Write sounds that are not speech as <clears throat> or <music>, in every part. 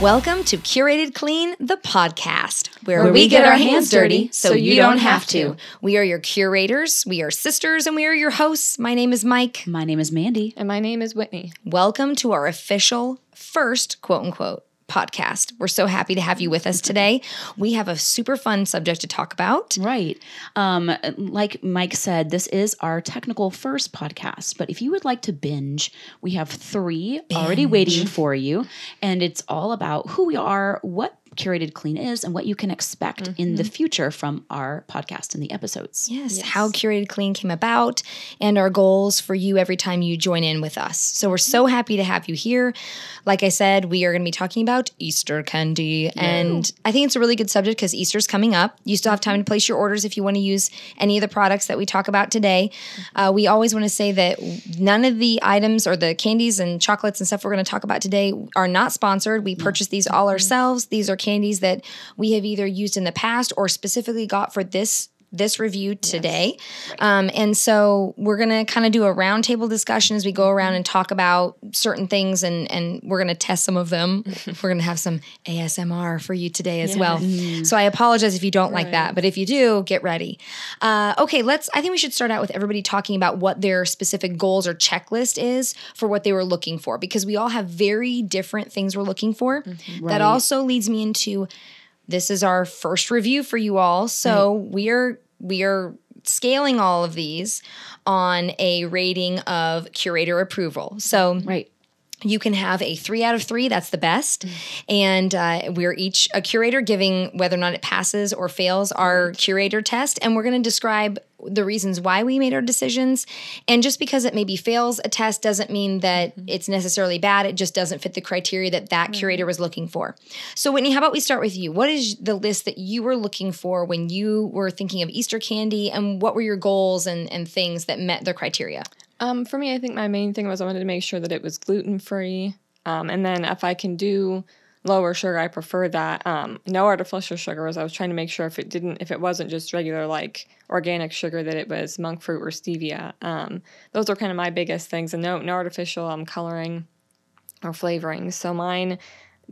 Welcome to Curated Clean, the podcast, where, where we, we get, get our hands dirty so you don't have to. We are your curators, we are sisters, and we are your hosts. My name is Mike. My name is Mandy. And my name is Whitney. Welcome to our official first quote unquote podcast. We're so happy to have you with us today. We have a super fun subject to talk about. Right. Um, like Mike said, this is our technical first podcast, but if you would like to binge, we have three binge. already waiting for you. And it's all about who we are, what Curated Clean is and what you can expect mm-hmm. in the mm-hmm. future from our podcast and the episodes. Yes, yes, how Curated Clean came about and our goals for you every time you join in with us. So we're so happy to have you here. Like I said, we are going to be talking about Easter candy. Yeah. And I think it's a really good subject because Easter's coming up. You still have time to place your orders if you want to use any of the products that we talk about today. Mm-hmm. Uh, we always want to say that none of the items or the candies and chocolates and stuff we're going to talk about today are not sponsored. We purchase these all mm-hmm. ourselves. These are candies that we have either used in the past or specifically got for this this review today. Yes. Right. Um, and so we're going to kind of do a roundtable discussion as we go around and talk about certain things and, and we're going to test some of them. <laughs> we're going to have some ASMR for you today as yes. well. Mm. So I apologize if you don't right. like that, but if you do, get ready. Uh, okay, let's, I think we should start out with everybody talking about what their specific goals or checklist is for what they were looking for because we all have very different things we're looking for. Mm-hmm. Right. That also leads me into this is our first review for you all. So right. we are we are scaling all of these on a rating of curator approval. So right you can have a three out of three that's the best. Mm. and uh, we're each a curator giving whether or not it passes or fails our curator test. And we're going to describe the reasons why we made our decisions. And just because it maybe fails a test doesn't mean that mm-hmm. it's necessarily bad. It just doesn't fit the criteria that that curator was looking for. So whitney how about we start with you? What is the list that you were looking for when you were thinking of easter candy? And what were your goals and, and things that met the criteria um, for me, I think my main thing was I wanted to make sure that it was gluten free. Um, and then if I can do lower sugar, I prefer that. Um, no artificial sugars. I was trying to make sure if it didn't, if it wasn't just regular like organic sugar, that it was monk fruit or stevia. Um, those are kind of my biggest things, and no, no artificial um, coloring or flavoring. So mine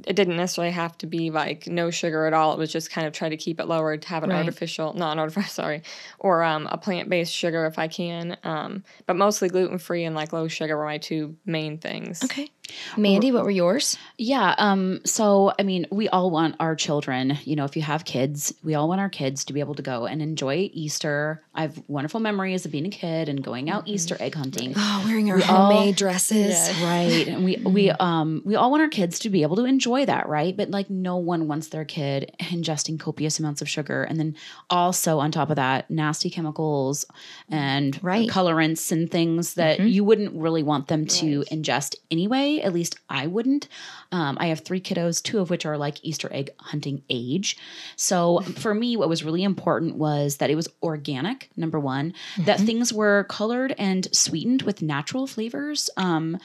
it didn't necessarily have to be like no sugar at all. It was just kind of try to keep it lower to have an right. artificial, not artificial, <laughs> sorry, or um, a plant based sugar if I can. Um, but mostly gluten free and like low sugar were my two main things. Okay. Mandy, what were yours? Yeah. Um, so, I mean, we all want our children, you know, if you have kids, we all want our kids to be able to go and enjoy Easter. I have wonderful memories of being a kid and going out mm-hmm. Easter egg hunting. Oh, wearing our we homemade all, dresses. Yes. Right. And we, we, mm-hmm. um, we all want our kids to be able to enjoy that, right? But like no one wants their kid ingesting copious amounts of sugar. And then also on top of that, nasty chemicals and right. colorants and things that mm-hmm. you wouldn't really want them to right. ingest anyway at least I wouldn't. Um, I have three kiddos, two of which are like Easter egg hunting age. So for me, what was really important was that it was organic, number one, mm-hmm. that things were colored and sweetened with natural flavors. Um.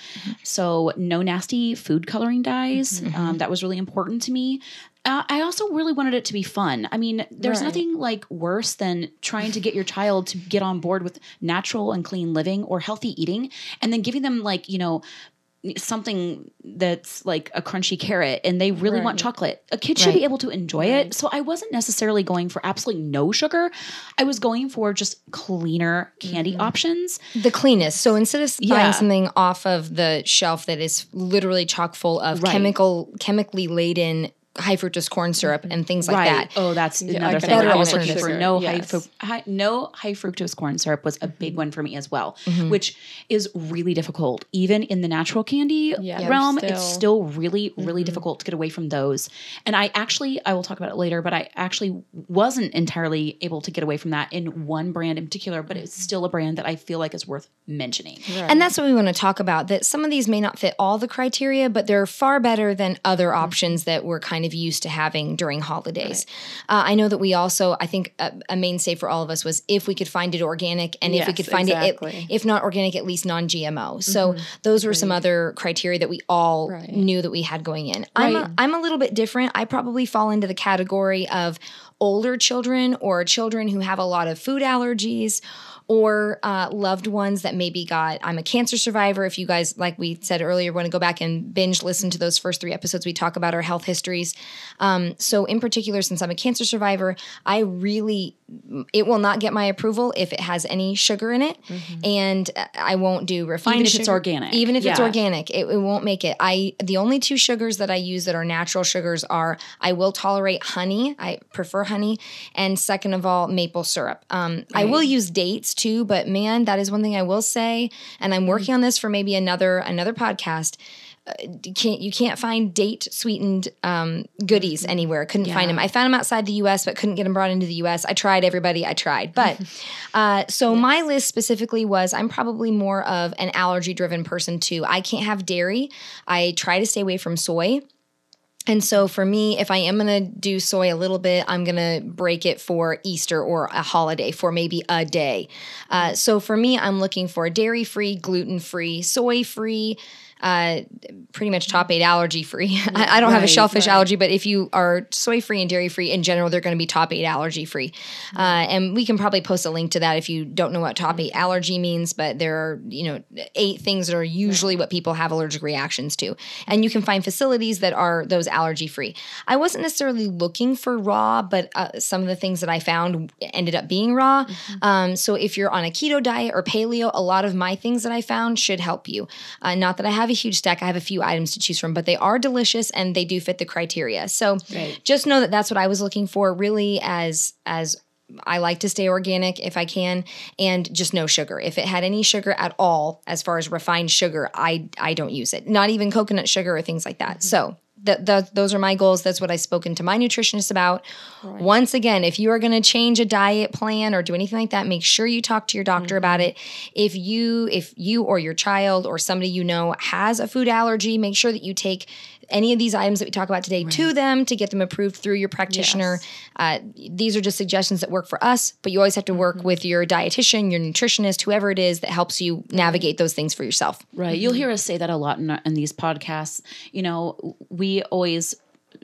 So no nasty food coloring dyes. Mm-hmm. Um, that was really important to me. Uh, I also really wanted it to be fun. I mean, there's right. nothing like worse than trying to get your child to get on board with natural and clean living or healthy eating and then giving them like, you know, something that's like a crunchy carrot and they really right. want chocolate. A kid should right. be able to enjoy right. it. So I wasn't necessarily going for absolutely no sugar. I was going for just cleaner candy mm-hmm. options. The cleanest. So instead of yeah. buying something off of the shelf that is literally chock full of chemical chemically laden high fructose corn syrup and things like right. that. Oh, that's yeah, another thing. I was looking for no yes. high, high, no high fructose corn syrup was a big mm-hmm. one for me as well, mm-hmm. which is really difficult. Even in the natural candy yeah, realm, still, it's still really, really mm-hmm. difficult to get away from those. And I actually, I will talk about it later, but I actually wasn't entirely able to get away from that in one brand in particular, but it's still a brand that I feel like is worth mentioning. Right. And that's what we want to talk about. That some of these may not fit all the criteria, but they're far better than other mm-hmm. options that we're kind of of used to having during holidays. Right. Uh, I know that we also, I think a, a, mainstay for all of us was if we could find it organic and yes, if we could find exactly. it, if not organic, at least non GMO. So mm-hmm. those were right. some other criteria that we all right. knew that we had going in. I'm, a, I'm a little bit different. I probably fall into the category of older children or children who have a lot of food allergies or uh, loved ones that maybe got. I'm a cancer survivor. If you guys, like we said earlier, want to go back and binge listen to those first three episodes, we talk about our health histories. Um, so, in particular, since I'm a cancer survivor, I really it will not get my approval if it has any sugar in it, and uh, I won't do refined. Even if it's sugar- organic. Even if it's organic, it, it won't make it. I the only two sugars that I use that are natural sugars are I will tolerate honey. I prefer honey, and second of all, maple syrup. Um, I will use dates too, but man, that is one thing I will say, and I'm working on this for maybe another another podcast. You can't you can't find date sweetened um, goodies anywhere. Couldn't find them. I found them outside the U.S., but couldn't get them brought into the U.S. I tried everybody. I tried, but <laughs> uh, so my list specifically was I'm probably more of an allergy driven person too. I can't have dairy. I try to stay away from soy. And so for me, if I am going to do soy a little bit, I'm going to break it for Easter or a holiday for maybe a day. Uh, so for me, I'm looking for dairy free, gluten free, soy free. Uh, pretty much top eight allergy free. <laughs> I, I don't have a shellfish right. allergy, but if you are soy free and dairy free in general, they're going to be top eight allergy free. Uh, and we can probably post a link to that if you don't know what top eight allergy means. But there are you know eight things that are usually what people have allergic reactions to, and you can find facilities that are those allergy free. I wasn't necessarily looking for raw, but uh, some of the things that I found ended up being raw. Um, so if you're on a keto diet or paleo, a lot of my things that I found should help you. Uh, not that I have a huge stack; I have a few items to choose from, but they are delicious and they do fit the criteria. So just know that that's what I was looking for, really, as as I like to stay organic if I can, and just no sugar. If it had any sugar at all, as far as refined sugar, I I don't use it. Not even coconut sugar or things like that. Mm-hmm. So. Th- th- those are my goals. That's what I've spoken to my nutritionist about. Once again, if you are going to change a diet plan or do anything like that, make sure you talk to your doctor about mm-hmm. it. If you, if you or your child or somebody you know has a food allergy, make sure that you take any of these items that we talk about today to them to get them approved through your practitioner. Uh, these are just suggestions that work for us, but you always have to work with your dietitian, your nutritionist, whoever it is that helps you navigate those things for yourself. Right. You'll hear us say that a lot in, our- in these podcasts. You know, we always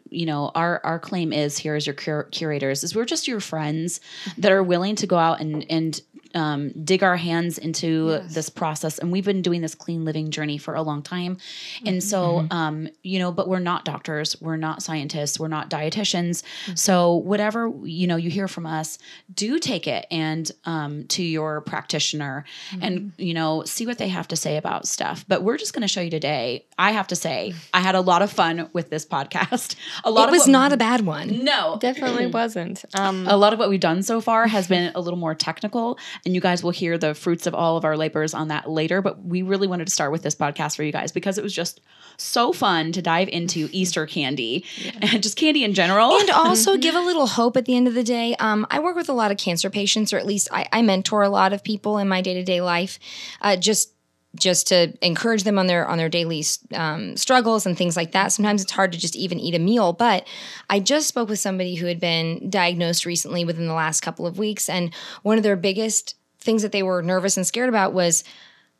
you know our our claim is here as your cur- curators is we're just your friends that are willing to go out and and um, dig our hands into this process. And we've been doing this clean living journey for a long time. And so um, you know but we're not doctors. We're not scientists. We're not dietitians. So whatever you know you hear from us do take it and um, to your practitioner and you know see what they have to say about stuff. But we're just going to show you today i have to say i had a lot of fun with this podcast. <laughs> A lot It was what- not a bad one. no. Definitely <clears throat> wasn't. Um, a lot of what we've done so far has been a little more technical and you guys will hear the fruits of all of our labors on that later but we really wanted to start with this podcast for you guys because it was just so fun to dive into easter candy and just candy in general and also <laughs> give a little hope at the end of the day. Um, I work with a lot of cancer patients, or at least I, I mentor a lot of people in my day to day life, uh, just just to encourage them on their on their daily um, struggles and things like that. Sometimes it's hard to just even eat a meal. But I just spoke with somebody who had been diagnosed recently within the last couple of weeks, and one of their biggest things that they were nervous and scared about was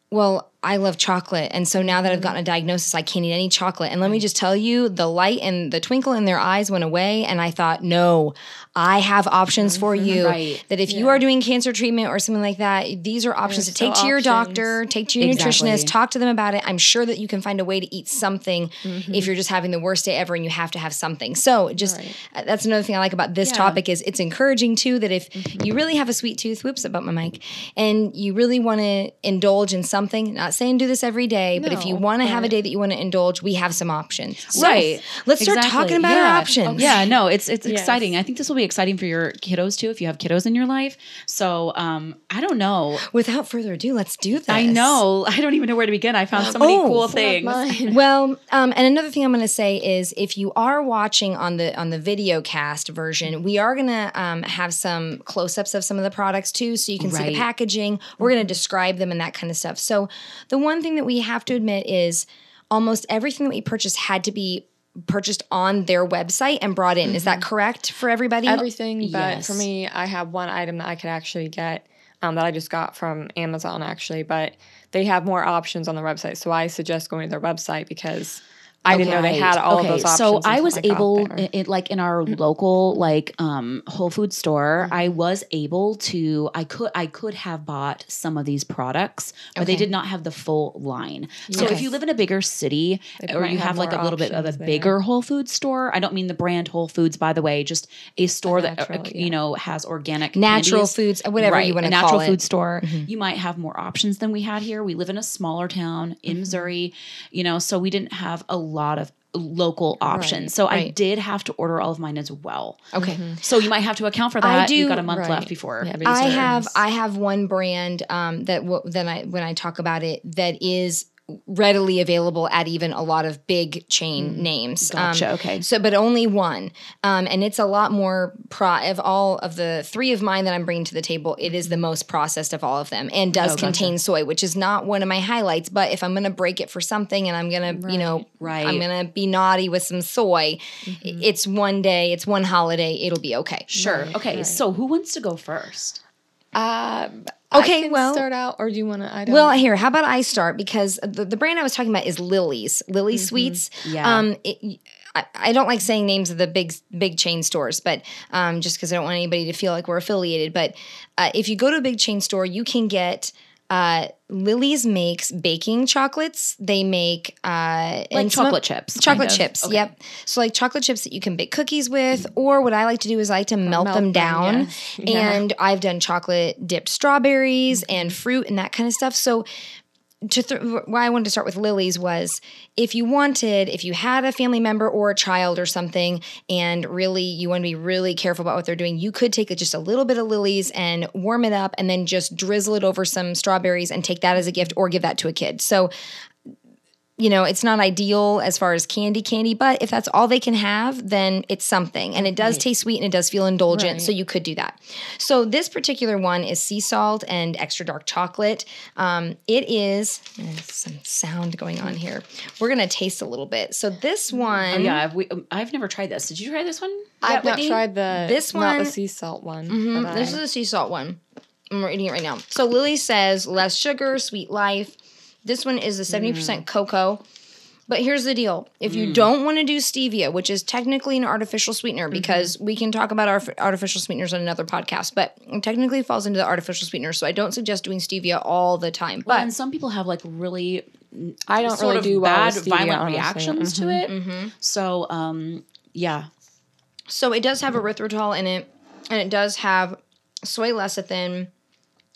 well, I love chocolate. And so now that I've gotten a diagnosis, I can't eat any chocolate. And let me mm. just tell you, the light and the twinkle in their eyes went away. And I thought, no, I have options for mm-hmm. you. Right. That if you are doing cancer treatment or something like that, these are options to take to your doctor, take to your Exactly. nutritionist, talk to them about it. I'm sure that you can find a way to eat something mm-hmm. if you're just having the worst day ever and you have to have something. So just uh, that's another thing I like about this topic is it's encouraging too that if mm-hmm. you really have a sweet tooth, whoops, about my mic, and you really want to indulge in something, not saying do this every day, but if you want to have a day that you want to indulge, we have some options. So right Let's start Exactly. talking about Yeah. our options. yeah no it's it's Yes. exciting i think this will be exciting for your kiddos too if you have kiddos in your life so um i don't know Without further ado, let's do this. i know <laughs> i don't even know where to begin i found so many Oh, cool things <laughs> <laughs> well, um, and another thing I'm going to say is if you are watching on the on the video cast version, we are going to um, have some close ups of some of the products too, so you can see the packaging. We're going to describe them and that kind of stuff. So the one thing that we have to admit is almost everything that we purchased had to be purchased on their website and brought in. Is that correct for everybody? everything, but for me, I have one item that I could actually get um, that I just got from Amazon actually, but they have more options on their website. So I suggest going to their website because I didn't know they had all okay, of those options. So I was got able, it, like in our local like um, Whole Food store, I Mm-hmm. was able to. I could I could have bought some of these products, but they did not have the full line. So if you live in a bigger city They or you have have like a little bit of a there. bigger Whole Food store, I don't mean the brand Whole Foods, by the way, just a store that uh, natural, you know has organic Natural candies. foods, whatever you Right, want a to natural call it. Natural food store. You might have more options than we had here. We live in a smaller town in Mm-hmm. Missouri, you know, so we didn't have a lot of local options. Right, so I did have to order all of mine as well. Okay. So you might have to account for I that. We've do- got a month right. left before. Yeah, I have. I have one brand um, that w- then I when I talk about it that is readily available at even a lot of big chain names. Mm. Gotcha, Um, okay. So, but only one, um, and it's a lot more pro of all of the three of mine that I'm bringing to the table. It is the most processed of all of them, and does Oh, gotcha. contain soy, which is not one of my highlights. But if I'm going to break it for something, and I'm going to, you know, Right. I'm going to be naughty with some soy. Mm-hmm. It's one day, it's one holiday, it'll be okay. Sure. Right, okay. right. So who wants to go first? Uh, Okay, well- start out, or do you want to? I don't. Well, here, how about I start because the, the brand I was talking about is Lily's, Lily Sweets. Yeah. Um, it, I, I don't like saying names of the big big chain stores, but um, just because I don't want anybody to feel like we're affiliated. But uh, if you go to a big chain store, you can get. Uh, Lily's makes baking chocolates. They make uh, Like and some of- chocolate chips, Chocolate chips. Okay. Yep. So like chocolate chips that you can bake cookies with, or what I like to do is I like to melt, melt them them, down. yes. <laughs> Yeah. And I've done chocolate dipped strawberries and fruit and that kind of stuff. So to th- why I wanted to start with Lily's was if you wanted, if you had a family member or a child or something, and really you want to be really careful about what they're doing, you could take just a little bit of Lily's and warm it up, and then just drizzle it over some strawberries and take that as a gift or give that to a kid. So you know, it's not ideal as far as candy candy, but if that's all they can have, then it's something. And it does taste sweet and it does feel indulgent, Right. so you could do that. So this particular one is sea salt and extra dark chocolate. Um, it is some sound going on here. We're gonna taste a little bit. So this one, Oh, yeah. I've, we, um, I've never tried this. Did you try this one? I've yet, not Whitney? tried the This one, not one- the sea salt one. Mhm, this is the sea salt one. I'm reading it right now. So Lily says less sugar, sweet life. This one is a 70% cocoa. But here's the deal. If you don't want to do stevia, which is technically an artificial sweetener, because we can talk about our artificial sweeteners on another podcast, but it technically falls into the artificial sweetener. So I don't suggest doing stevia all the time. Well, But and some people have like really I don't sort really of do bad with stevia, violent honestly. reactions to Mm-hmm. it. So, um, yeah. so it does have erythritol in it, and it does have soy lecithin,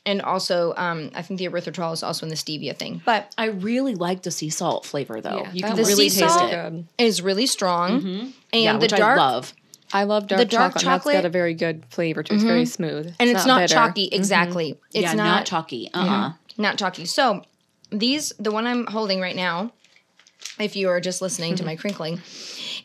and also um, I think the erythritol is also in the stevia thing. But I really like the sea salt flavor though. Yeah, you can really sea taste salt- it. Good. it is really strong, and yeah, the dark I love. I love dark, The dark chocolate. and That's chocolate- got a very good flavor to it. It's very smooth, and it's, not, bitter. chalky exactly. It's yeah, not, not chalky. Uh uh not chalky. So these, the one I'm holding right now, if you are just listening to my crinkling,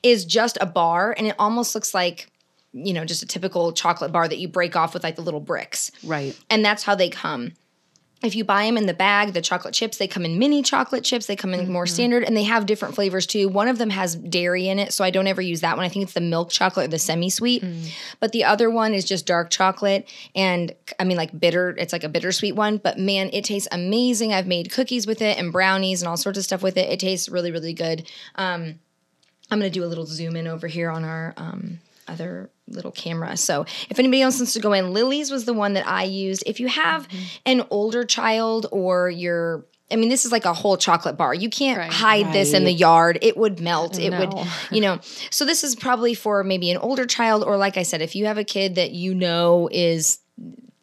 is just a bar, and it almost looks like you know just a typical chocolate bar that you break off with like the little bricks. Right. and that's how they come. If you buy them in the bag, the chocolate chips, they come in mini chocolate chips. They come in more standard and they have different flavors too. One of them has dairy in it, so I don't ever use that one. I think it's the milk chocolate or the semi sweet. But the other one is just dark chocolate and I mean, like bitter, it's like a bittersweet one. But man, it tastes amazing. I've made cookies with it and brownies and all sorts of stuff with it. It tastes really, really good. Um, I'm going to do a little zoom in over here on our um, other little camera. So if anybody else wants to go in, Lily's was the one that I used. If you have Mm-hmm. an older child or you're I mean, this is like a whole chocolate bar. You can't Right. hide this in the yard. It would melt. It would, <laughs> you know. So this is probably for maybe an older child, or like I said, if you have a kid that you know is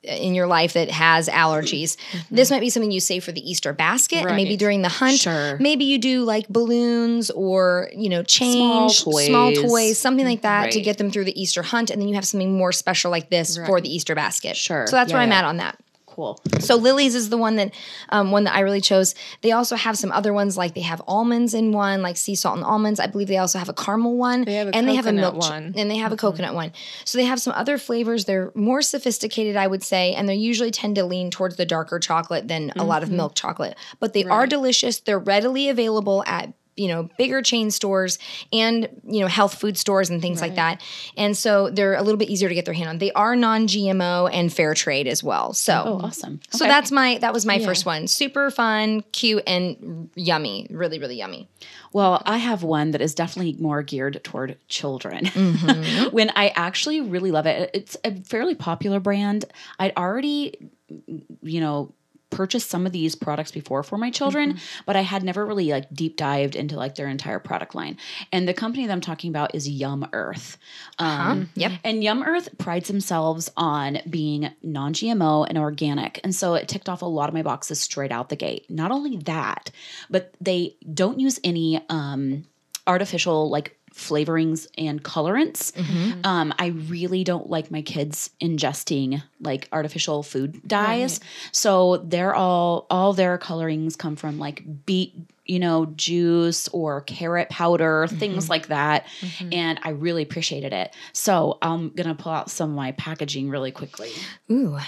in your life that has allergies, mm-hmm. this might be something you save for the Easter basket, and maybe during the hunt. Sure. Maybe you do like balloons or you know change Small small toys. toys, something like that to get them through the Easter hunt, and then you have something more special like this for the Easter basket. Sure. So that's Yeah, where I'm yeah. at on that. Cool. So Lily's is the one that um, one that I really chose. They also have some other ones like they have almonds in one, like sea salt and almonds. I believe they also have a caramel one, They have a and they have a milk ch- one. and they have a coconut one. So they have some other flavors. They're more sophisticated, I would say, and they usually tend to lean towards the darker chocolate than a lot of milk chocolate. But they are delicious. They're readily available at you know bigger chain stores and you know health food stores and things like that. And so they're a little bit easier to get their hand on. They are non-gmo and fair trade as well. So Oh, awesome. so that's my that was my first one. Super fun cute and yummy. Really really yummy. Well, I have one that is definitely more geared toward children. Mm-hmm. <laughs> when I actually really love it, it's a fairly popular brand. I'd already, you know, purchased some of these products before for my children, but I had never really like deep dived into like their entire product line. And the company that I'm talking about is Yum Earth. Um, Yep. And Yum Earth prides themselves on being non GMO and organic. And so it ticked off a lot of my boxes straight out the gate. Not only that, but they don't use any um, artificial like flavorings and colorants. Mm-hmm. Um, I really don't like my kids ingesting like artificial food dyes. So they're all all their colorings come from like beet, you know, juice or carrot powder, mm-hmm. things like that. Mm-hmm. And I really appreciated it. So I'm gonna pull out some of my packaging really quickly. ooh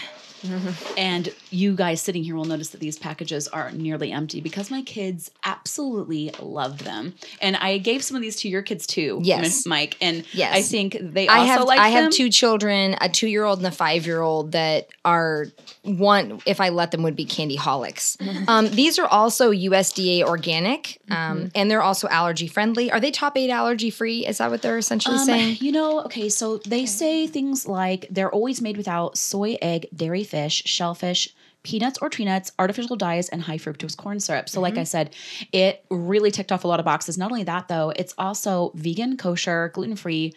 And you guys sitting here will notice that these packages are nearly empty because my kids absolutely loved them. And I gave some of these to your kids too, Yes. Mike. And Yes. I think they also I have like I them. have two children, a two year old and a five year old that are one if I let them would be candy holics. um, these are also USDA organic, um, and they're also allergy friendly. Are they top eight allergy free? Is that what they're essentially Um, saying? You know, okay, so they say things like they're always made without soy, egg, dairy, fish, shellfish, peanuts or tree nuts, artificial dyes, and high fructose corn syrup. So, like mm-hmm. I said, it really ticked off a lot of boxes. Not only that, though, it's also vegan, kosher, gluten free.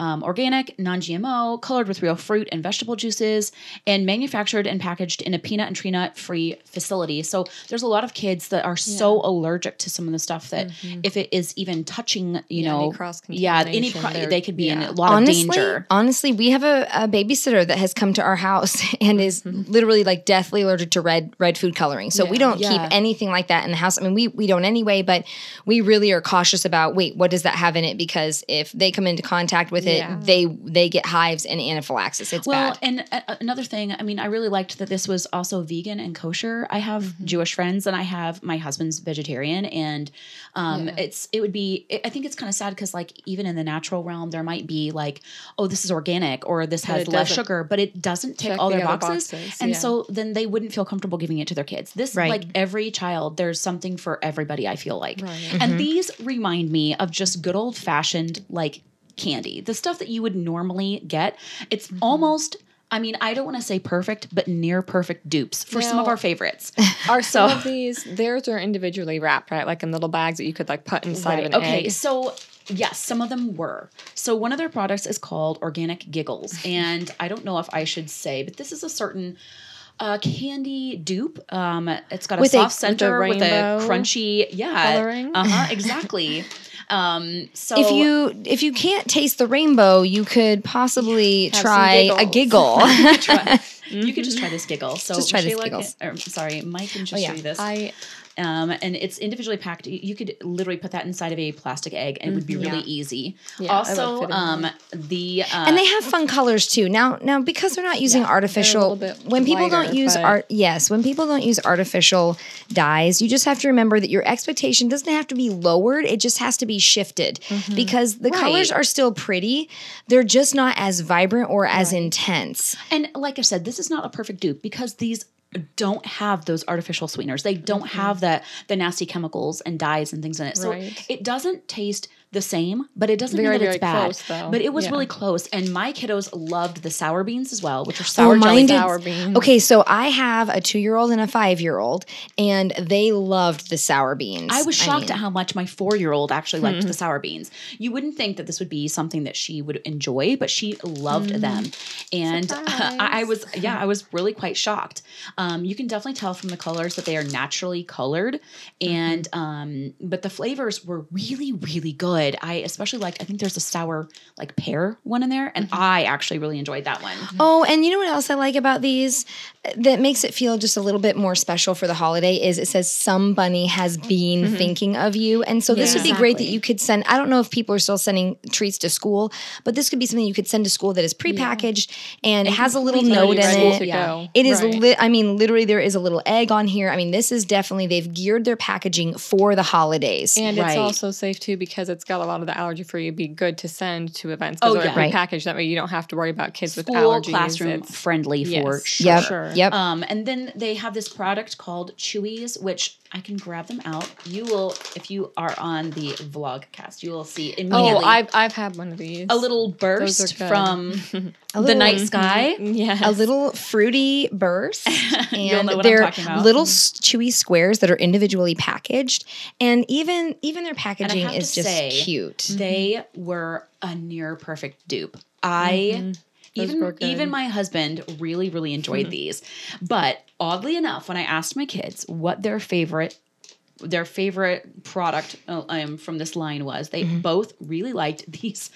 Um, organic, non GMO, colored with real fruit and vegetable juices, and manufactured and packaged in a peanut and tree nut free facility. So, there's a lot of kids that are so allergic to some of the stuff that if it is even touching, you Yeah, any know, yeah, any cross-contamination, they're- could be in a lot honestly, of danger. honestly, we have a, a babysitter that has come to our house <laughs> and is literally like deathly allergic to red red food coloring. So we don't Yeah. keep anything like that in the house. I mean, we we don't anyway, but we really are cautious about wait, what does that have in it? Because if they come into contact with it, Yeah. they they get hives and anaphylaxis. It's Well, bad. and uh, another thing, I mean, I really liked that this was also vegan and kosher. I have Mm-hmm. Jewish friends, and I have my husband's vegetarian, and um, it's it would be. I think it's kind of sad because like even in the natural realm, there might be like, oh, this is organic or this has less sugar, but it doesn't tick all the their other boxes, boxes, and yeah. so then they wouldn't feel comfortable giving it to their kids. This Right. like every child, there's something for everybody. I feel like, Right. Mm-hmm. and these remind me of just good old fashioned like candy, the stuff that you would normally get. It's Mm-hmm. almost. I mean, I don't want to say perfect, but near perfect dupes for some of our favorites. <laughs> Are some of these theirs are individually wrapped, right? Like in little bags that you could like put inside of an okay, egg. so yes, some of them were. So one of their products is called Organic Giggles, <laughs> and I don't know if I should say, but this is a certain uh, candy dupe. Um, it's got a With a- soft with a center with a, crunchy, yeah, coloring? Uh huh, <laughs> exactly. Um, so if you if you can't taste the rainbow, you could possibly try a giggle. <laughs> try, <laughs> you could just try this giggle. So Just try this Shayla giggles. Can, or, sorry, Mike can just yeah. show you this. I um, and it's individually packed. You you could literally put that inside of a plastic egg, and it would be really Yeah. easy. Yeah, also, um, the uh, and they have fun colors too. Now, now because they're not using artificial. little bit When people don't use but- art, yes, when people don't use artificial dyes, you just have to remember that your expectation doesn't have to be lowered. It just has to be shifted Mm-hmm. because the colors are still pretty. They're just not as vibrant or as intense. and like I said, this is not a perfect dupe because these don't have those artificial sweeteners. They don't mm-hmm. have the the nasty chemicals and dyes and things in it. So Right. it doesn't taste the same, but it doesn't Very, mean that it's bad. close. But it was Yeah. really close, and my kiddos loved the sour beans as well, which are sour mine jelly did- sour beans. Okay, so I have a two year old and a five year old, and they loved the sour beans. I was shocked mean, at how much my four year old actually liked the sour beans. You wouldn't think that this would be something that she would enjoy, but she loved them. And <laughs> I, I was, yeah, I was really quite shocked. Um, you can definitely tell from the colors that they are naturally colored. And, um, but the flavors were really, really good. Good. I especially liked. I think there's a sour like pear one in there, and Mm-hmm. I actually really enjoyed that one. Mm-hmm. Oh, and you know what else I like about these uh, that makes it feel just a little bit more special for the holiday is it says some bunny has mm-hmm. been mm-hmm. thinking of you. And so this Yeah. would be great that you could send I don't know if people are still sending treats to school, but this could be something you could send to school that is prepackaged and it has a little note in it. Yeah. go. It is Right. lit. I mean, literally, there is a little egg on here. I mean, this is definitely they've geared their packaging for the holidays. And it's also safe too because it's got a lot of the allergy free. It'd be good to send to events Oh, because yeah. Right. prepackaged. That way you don't have to worry about kids with allergies. classroom It's- friendly for Yes. sure. yep, sure. yep. Um, and then they have this product called Chewies, which I can grab them out. You will, if you are on the vlogcast, you will see oh, immediately Oh, I've I've had one of these. a little burst from A <laughs> the night sky. <laughs> yes. a little fruity burst <laughs> You'll and know what I'm they're talking about. little mm-hmm. s- chewy squares that are individually packaged and even even their packaging is just say, cute They mm-hmm. were a near perfect dupe. Mm-hmm. I Those even even my husband really really enjoyed mm-hmm. these. But oddly enough, when I asked my kids what their favorite their favorite product uh, um, from this line was they both really liked these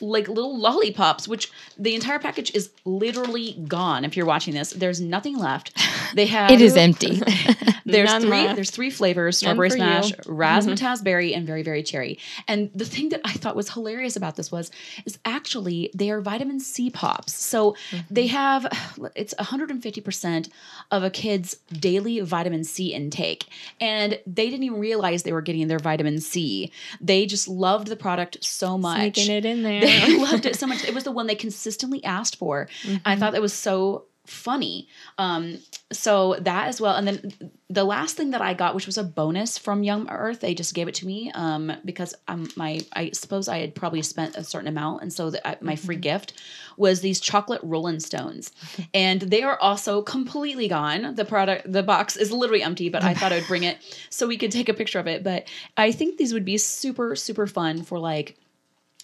like little lollipops which the entire package is literally gone if you're watching this there's nothing left they <laughs> have it is empty <laughs> there's None three. left. There's three flavors: strawberry smash, you. razzmatazz berry, and very very cherry. And the thing that I thought was hilarious about this was, is actually they are vitamin C pops. So they have it's 150 percent of a kid's daily vitamin C intake, and they didn't even realize they were getting their vitamin C. They just loved the product so much. Sneaking it in <laughs> there. They loved it so much. It was the one they consistently asked for. I mm-hmm. thought that was so funny. Um, so that as well. And then the last thing that I got, which was a bonus from Yum Earth, they just gave it to me um, because um, my I suppose I had probably spent a certain amount, and so the, uh, my free gift was these chocolate Rolling Stones, <laughs> and they are also completely gone. The product, the box is literally empty, but I thought I would bring it so we could take a picture of it. But I think these would be super super fun for like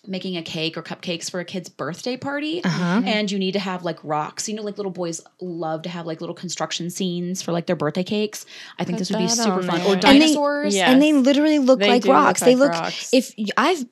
making a cake or cupcakes for a kid's birthday party. Uh-huh. and you need to have like rocks. You know like little boys love to have like little construction scenes for like their birthday cakes. I think Put this would be super fun. There. or And they- dinosaurs. and they literally look They like do look rocks. They look rocks. if i've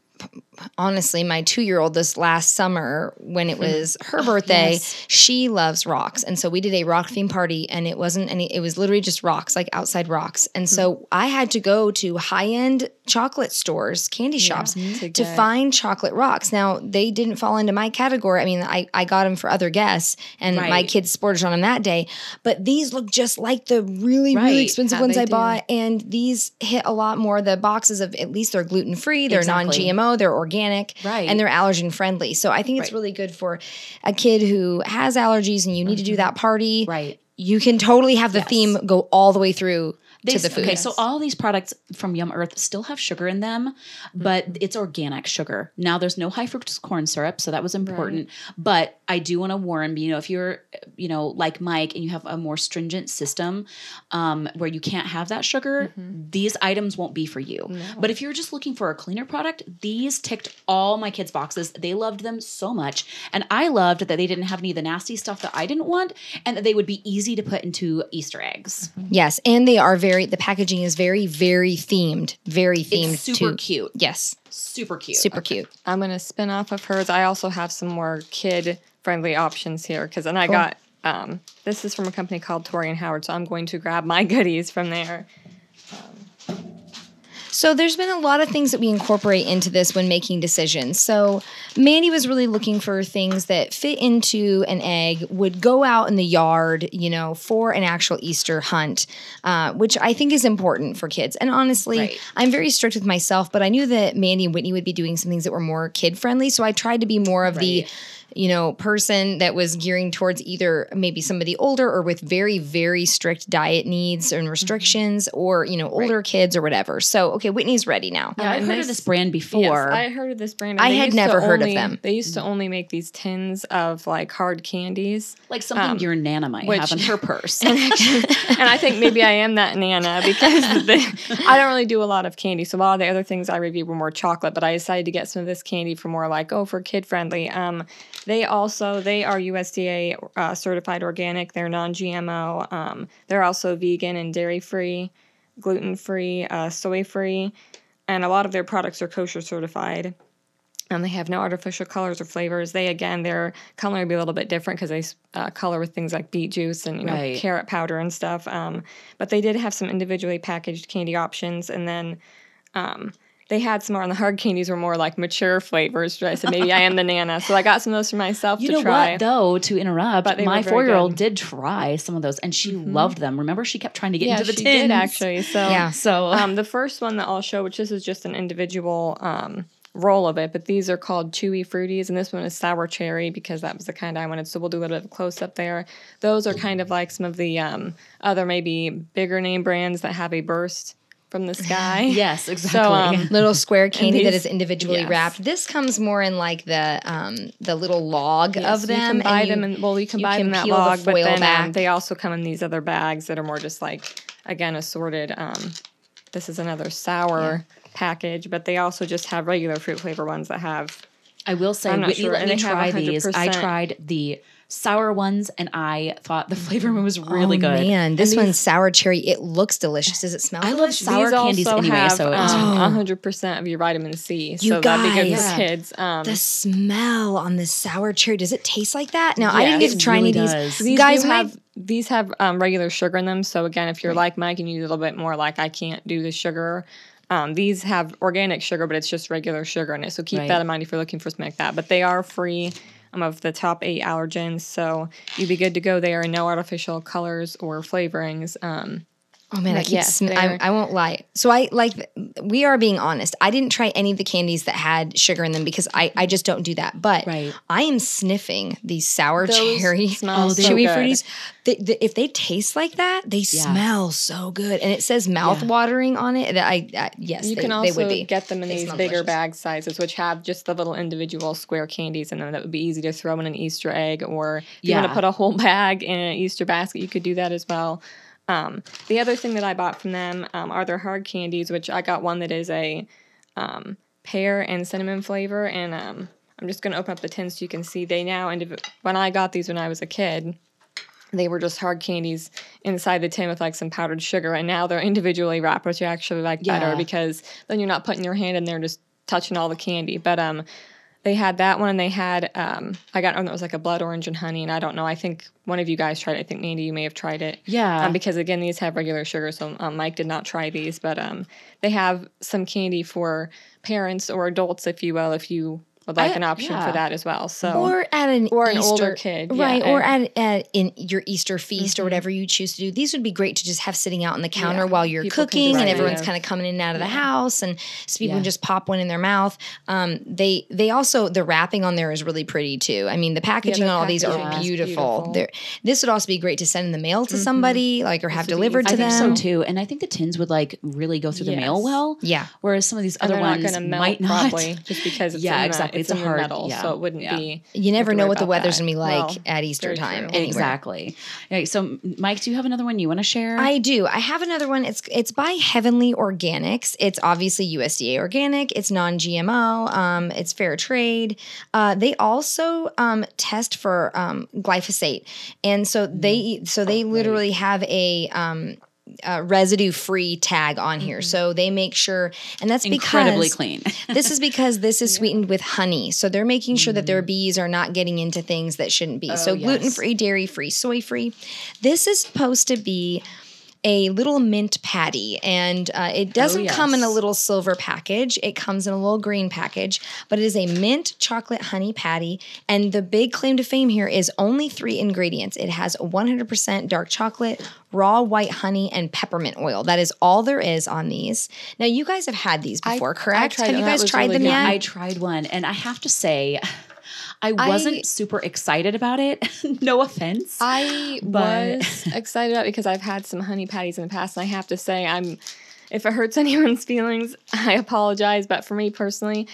honestly my two-year-old this last summer when it was <laughs> her oh, birthday yes. she loves rocks. And so we did a rock theme party and it wasn't any it was literally just rocks like outside rocks. And so mm-hmm. i had to go to high-end chocolate stores candy shops to to find chocolate rocks. Now they didn't fall into my category. I mean i, I got them for other guests and my kids sported on them that day. But these look just like the really Right. really expensive How ones i do. bought. And these hit a lot more. The boxes of at least they're gluten-free they're Exactly. non-gmo they're organic Right. and they're allergen friendly so i think it's Right. really good for a kid who has allergies and you need to do that party Mm-hmm. right you can totally have the Yes. theme go all the way through They to the food Okay, so all these products from Yum Earth still have sugar in them, but mm-hmm. it's organic sugar. Now there's no high fructose corn syrup, so that was important. But I do want to warn you know if you're you know like Mike and you have a more stringent system um, where you can't have that sugar, mm-hmm. these items won't be for you. But if you're just looking for a cleaner product, these ticked all my kids' boxes. They loved them so much, and I loved that they didn't have any of the nasty stuff that I didn't want, and that they would be easy to put into Easter eggs. Mm-hmm. yes and they are very the packaging is very very themed very themed It's super to cute. yes Super cute. super cute I'm gonna spin off of hers. I also have some more kid friendly options here because then I got um, this is from a company called Torie and Howard, so I'm going to grab my goodies from there. So there's been a lot of things that we incorporate into this when making decisions. So Mandy was really looking for things that fit into an egg, would go out in the yard, you know, for an actual Easter hunt, uh, which I think is important for kids. And honestly, Right. I'm very strict with myself, but I knew that Mandy and Whitney would be doing some things that were more kid friendly. So I tried to be more of the Right. You know, person that was gearing towards either maybe somebody older or with very, very strict diet needs and restrictions, or you know, older kids or whatever. So, okay, Whitney's ready now. Yeah, I've and heard of this- this brand before. Yes, I heard of this brand. I had never heard of them. They used to only make these tins of like hard candies. like something um, your nana might which- have in her purse. <laughs> and I think maybe I am that Nana <laughs> because the, I don't really do a lot of candy. So a lot of the other things I reviewed were more chocolate, but I decided to get some of this candy for more like, oh, for kid friendly. Um, they also they are USDA uh, certified organic. They're non-GMO. Um, they're also vegan and dairy free, gluten free, uh, soy free. and a lot of their products are kosher certified. Um, they have no artificial colors or flavors. They again, their color will be a little bit different because they uh, color with things like beet juice and you know Right. carrot powder and stuff. Um, but they did have some individually packaged candy options, and then um, they had some more. And the hard candies were more like mature flavors. I said maybe I am the nana, so I got some of those for myself You to know try. what though? To interrupt, But my four year old did try some of those, and she loved them. Remember, she kept trying to get yeah, into the she tins. did actually. So Yeah. So um, the first one that I'll show, which this is just an individual um, roll of it, but these are called Chewie Fruities, and this one is sour cherry because that was the kind I wanted. So we'll do a little bit of close up there. Those are kind of like some of the um, other maybe bigger name brands that have a burst from the <laughs> sky. yes, <laughs> exactly. um, <laughs> little square candy that these- is individually yes. wrapped. This comes more in like the um the little log Yes, of them. You can buy them, and well, you can you buy can them that peel the log, but then um, they also come in these other bags that are more just like again assorted. Um, this is another sour package, but they also just have regular fruit flavor ones that have I will say, I'm Whitney sure, let me they have try these. I tried the sour ones, and I thought the <laughs> flavor was really oh, good. Man, this these- one's sour cherry. It looks delicious. Does it smell? I love sour These candies also anyway, have, so it- um, 100% of your vitamin C. You so that'd be good guys. for kids. Um, The smell on the sour cherry. Does it taste like that? Now I didn't get to it try any really of these. these guys do my- have these have um, regular sugar in them. So again, if you're like Mike and you need a little bit more, like I can't do the sugar. Um, these have organic sugar, but it's just regular sugar in it. So keep Right. that in mind if you're looking for something like that. But they are free um, of the top eight allergens, so you'd be good to go there. No artificial colors or flavorings. Um, Oh man, I But keep. yes, sm- I, I won't lie. So I like. We are being honest. I didn't try any of the candies that had sugar in them because I I just don't do that. But Right. I am sniffing these sour Those cherry, smell <laughs> so Chewie Fruities. They, they- if they taste like that, they smell so good, and it says mouth watering on it. That I yes, You they, can they also would be. get them in these bigger delicious. bag sizes, which have just the little individual square candies in them that would be easy to throw in an Easter egg. Or if you want to put a whole <laughs> bag in an Easter basket, you could do that as well. Um, the other thing that I bought from them um, are their hard candies, which I got one that is a um, pear and cinnamon flavor. And um, I'm just going to open up the tin so you can see they now, indiv- when I got these when I was a kid, they were just hard candies inside the tin with like some powdered sugar and now they're individually wrapped which i actually like Yeah. better because then you're not putting your hand in there just touching all the candy but um they had that one and they had um i got one that was like a blood orange and honey and i don't know i think one of you guys tried it i think mandy you may have tried it Yeah. um, because again these have regular sugar so um, mike did not try these but um they have some candy for parents or adults if you will if you would like I- an option yeah. for that as well so or at an Or an Easter, older kid, yeah, right? or at, at in your Easter feast or whatever you choose to do. These would be great to just have sitting out on the counter Yeah, while you're people cooking, and everyone's kind of coming in and out of the house, and so people can Yeah. just pop one in their mouth. Um, they they also the wrapping on there is really pretty too. I mean, the packaging the on all these are beautiful. beautiful. They're, this would also be great to send in the mail to somebody, like or have would be delivered to I think them. so too. And I think the tins would like really go through the mail well. Yeah. Whereas some of these and other they're not ones melt might not. probably just because <laughs> it's Yeah, in exactly. It's, It's a hard- metal, yeah, so it wouldn't yeah. be. You never know what the weather's that. gonna be like Well, at Easter time. Anywhere. Exactly. So Mike, do you have another one you want to share? I do. I have another one. It's it's by Heavenly Organics. It's obviously USDA organic. It's non-GMO. Um, it's fair trade. Uh, they also um, test for um, glyphosate, and so they so they literally have a. Um, uh, residue-free tag on here, so they make sure, and that's because Incredibly because clean. <laughs> this is because this is sweetened with honey. So they're making sure that their bees are not getting into things that shouldn't be. so Mm. Oh, yes. gluten free, dairy free, soy free. This is supposed to be a little mint patty, and uh, it doesn't come in a Oh, little silver package. It comes in a little green package, but it is a mint chocolate honey patty. And the big claim to fame here is only three ingredients. It has 100% dark chocolate, raw white honey, and peppermint oil. That is all there is on these. Now, you guys have had these before, I correct? tried have you guys tried really them good. yet? I tried one, and I have to say, I wasn't super excited about it. <laughs> no offense. I But- was <laughs> excited about it because I've had some honey patties in the past, and I have to say, I'm. If it hurts <laughs> anyone's feelings, I apologize. But for me personally,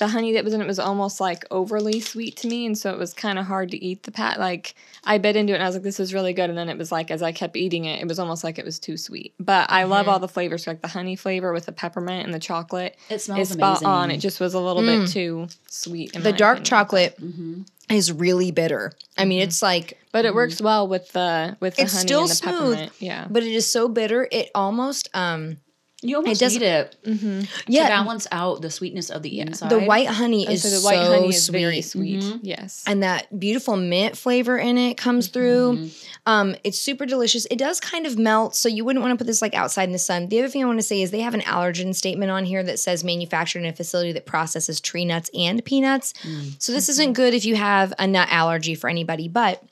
the honey that was in it was almost like overly sweet to me, and so it was kind of hard to eat the pat. Like I bit into it, and I was like, "This is really good," and then it was like, as I kept eating it, it was almost like it was too sweet. But I love all the flavors, like the honey flavor with the peppermint and the chocolate. It smells is spot on. amazing. It just was a little bit too sweet. in the my dark opinion. chocolate Mm-hmm. is really bitter. I mean, it's like, but it works well with the with the It's honey still and the smooth, peppermint. Yeah. but it is so bitter. It almost, um, You almost doesn't- need it mm-hmm. Yeah. to balance out the sweetness of the inside. The white honey And is so the so honey is sweet. very sweet. Mm-hmm. Mm-hmm. Yes. and that beautiful mint flavor in it comes through. Um, it's super delicious. It does kind of melt, so you wouldn't want to put this like outside in the sun. The other thing I want to say is they have an allergen statement on here that says manufactured in a facility that processes tree nuts and peanuts. Mm. So this isn't good if you have a nut allergy for anybody, but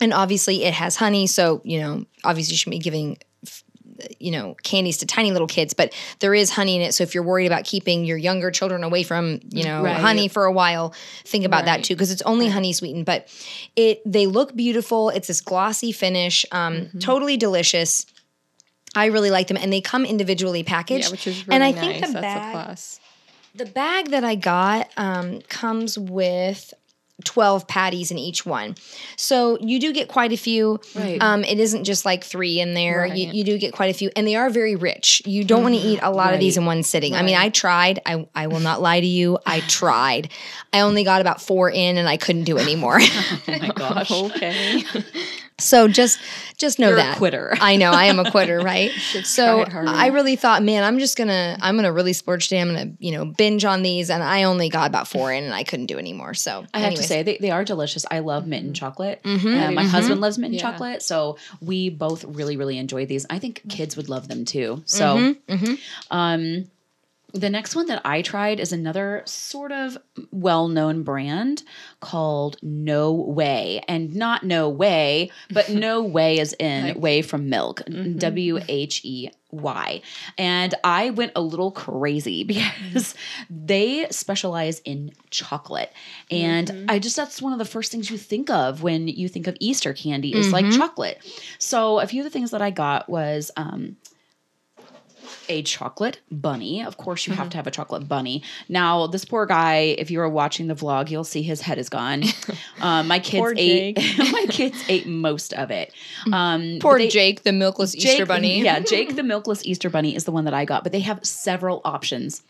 and obviously it has honey, so you know obviously you shouldn't be giving you know candies to tiny little kids but there is honey in it so if you're worried about keeping your younger children away from you know Right. honey for a while think about that too because it's only honey sweetened but it they look beautiful it's this glossy finish um Mm-hmm. totally delicious i really like them and they come individually packaged yeah, which is really and i nice. think the That's a bag plus. the bag that I got um, comes with 12 patties in each one. So you do get quite a few. Right. Um, it isn't just like three in there. You, Right. you do get quite a few. And they are very rich. You don't want to eat a lot of these in one sitting. I mean, I tried. I, I will not lie to you. I <sighs> tried. I only got about four in and I couldn't do anymore. <laughs> oh my <laughs> gosh. Okay. <laughs> so just just know You're a that. quitter. I know I am a <laughs> quitter, right? so tried harder. I really thought, man, I'm just gonna I'm gonna really splurge today. I'm gonna you know binge on these, and I only got about four in, and I couldn't do anymore. So I have to say they, they are delicious. I love mint and chocolate. Mhm. Uh, my husband loves mint and Yeah. chocolate, so we both really really enjoy these. I think kids would love them too. So, Mhm. um, the next one that I tried is another sort of well known brand called No Whey, and not No Way, but <laughs> No Whey is in Like- Whey from Milk, mm-hmm. W H E Y. And I went a little crazy <laughs> because they specialize in chocolate. And mm-hmm. I just, that's one of the first things you think of when you think of Easter candy is like mm-hmm. chocolate. So a few of the things that I got was, um, a chocolate bunny. Of course, you have to have a chocolate bunny. Now, this poor guy, if you were watching the vlog, you'll see his head is gone. <laughs> Um, my kids ate. <laughs> My kids ate most of it. Um, Poor they- Jake, the milkless Easter bunny. Yeah, Jake <laughs> the milkless Easter bunny is the one that I got, but they have several options.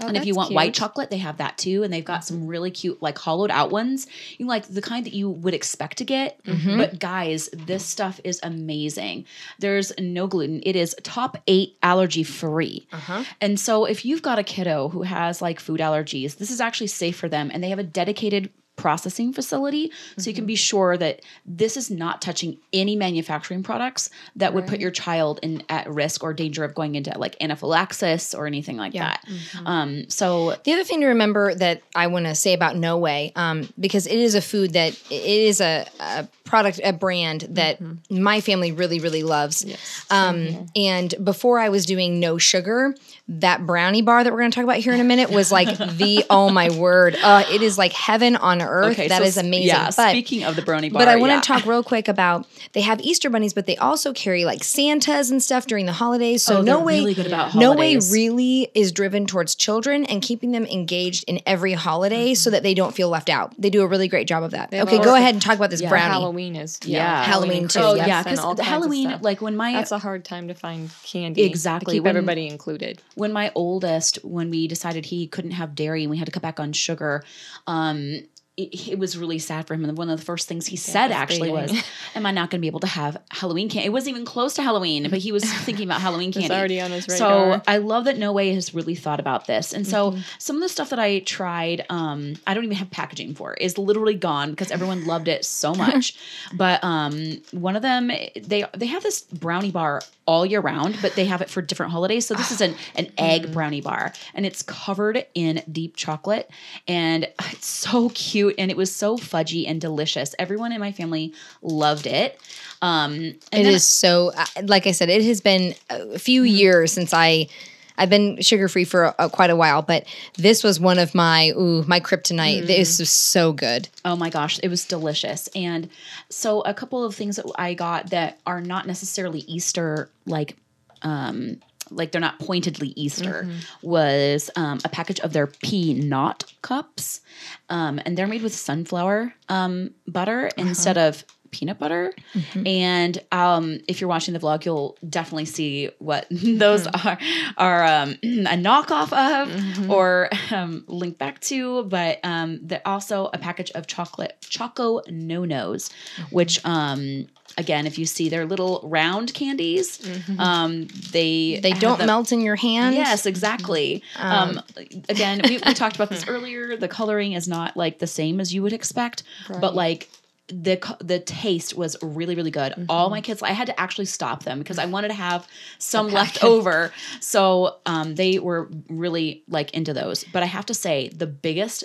Oh, and if you want white chocolate, they have that too. And they've got some really cute, like hollowed out ones. You know, like the kind that you would expect to get. But guys, this stuff is amazing. There's no gluten. It is top eight allergy free. Uh-huh. And so if you've got a kiddo who has like food allergies, this is actually safe for them. And they have a dedicated processing facility. So you can be sure that this is not touching any manufacturing products that would put your child in at risk or danger of going into like anaphylaxis or anything like Yeah. that. Um so The other thing to remember that I want to say about No Whey, um, because it is a food that it is a, a product, a brand that my family really, really loves. Yes, Um, and before I was doing no sugar, that brownie bar that we're going to talk about here in a minute was like the oh my word, uh, it is like heaven on earth. That so is amazing. yeah but speaking of the brownie bar but I want to yeah. talk real quick about they have Easter bunnies, but they also carry like Santas and stuff during the holidays. So Oh, No Whey, really good about No Whey really is driven towards children and keeping them engaged in every holiday so that they don't feel left out. They do a really great job of that. have Okay, go ahead and talk about this Yeah. brownie. Halloween is Yeah. Halloween too, oh yes, yeah because all kinds of halloween like when my That's a hard time to find candy. Exactly, To keep when- everybody included. When my oldest when we decided he couldn't have dairy and we had to cut back on sugar um it, it was really sad for him and one of the first things he said actually was am i not going to be able to have halloween candy it wasn't even close to halloween but he was <laughs> thinking about halloween candy already on his so radar. Mm-hmm. I love that No Whey has really thought about this. And so some of the stuff that I tried, um, I don't even have packaging for, is literally gone because everyone loved it so <laughs> much. but um, one of them, they they have this brownie bar all year round, but they have it for different holidays. So this is an an <sighs> Mm. egg brownie bar, and it's covered in deep chocolate, and <sighs> it's so cute, and it was so fudgy and delicious. Everyone in my family loved it. Um, and It then- so, uh, like I said, it has been a few Mm-hmm. years since I. I've been sugar free for a, quite a while, but this was one of my ooh my kryptonite. Mm. This was so good. Oh my gosh, it was delicious. And so a couple of things that I got that are not necessarily Easter like um like they're not pointedly Easter was um, a package of their pea peanut cups. Um, and they're made with sunflower um, butter instead of peanut butter. And um, if you're watching the vlog, you'll definitely see what <laughs> those are are um, <clears throat> a knockoff of or um, link back to. But um, they're also a package of chocolate choco no nos, which um, again, if you see their little round candies, um, they They don't them- melt in your hand. Yes, exactly. Um, again, we, we talked about this <laughs> earlier. The coloring is not like the same as you would expect, but like the the taste was really really good. All my kids, I had to actually stop them because I wanted to have some left <laughs> over. So um, they were really like into those. But I have to say, the biggest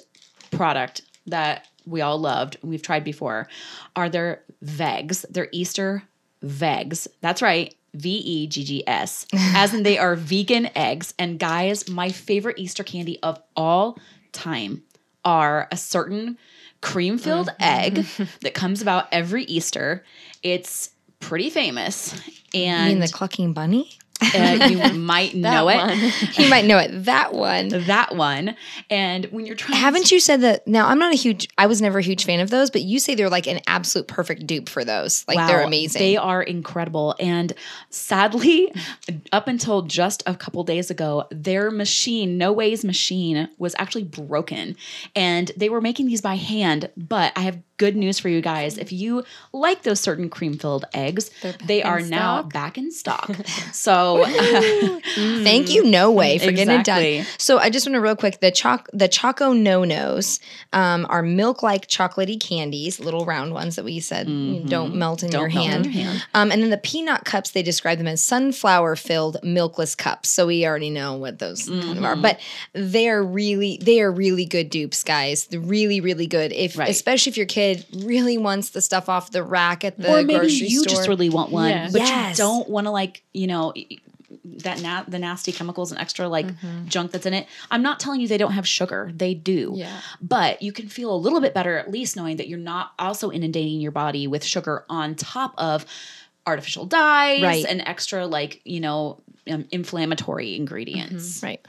product that we all loved, we've tried before, are their Veggs. Their Easter Veggs. That's right. V E G G S, <laughs> as in they are vegan eggs. And guys, my favorite Easter candy of all time are a certain cream filled mm-hmm. egg mm-hmm. <laughs> that comes about every Easter. It's pretty famous. And You mean the clucking bunny? Uh, <laughs> you might know it. <laughs> You might know it. That one. That one. And when you're trying Haven't you said that? Now, I'm not a huge, I was never a huge fan of those, but you say they're like an absolute perfect dupe for those. Like they're amazing. They are incredible. And sadly, up until just a couple days ago, their machine, No Whey's machine, was actually broken. And they were making these by hand. But I have good news for you guys. If you like those certain cream filled eggs, they in are now stock? back in stock. <laughs> so <laughs> Thank you, No Whey, for getting it done. So I just want to real quick the choc the Choco No Nos um, are milk like chocolatey candies, little round ones that we said you don't melt in Don't your melt in hand. your hand. Um, and then the peanut cups they describe them as sunflower filled milkless cups. So we already know what those Mm-hmm. of are, but they are really they are really good dupes, guys. They're really really good. If Right. especially if your kid really wants the stuff off the rack at the or maybe grocery you store. just really want one, Yes. but Yes. you don't want to like you know that na- the nasty chemicals and extra like Mm-hmm. junk that's in it. I'm not telling you they don't have sugar; they do. Yeah. But you can feel a little bit better at least knowing that you're not also inundating your body with sugar on top of artificial dyes Right. and extra like you know um, inflammatory ingredients. Right.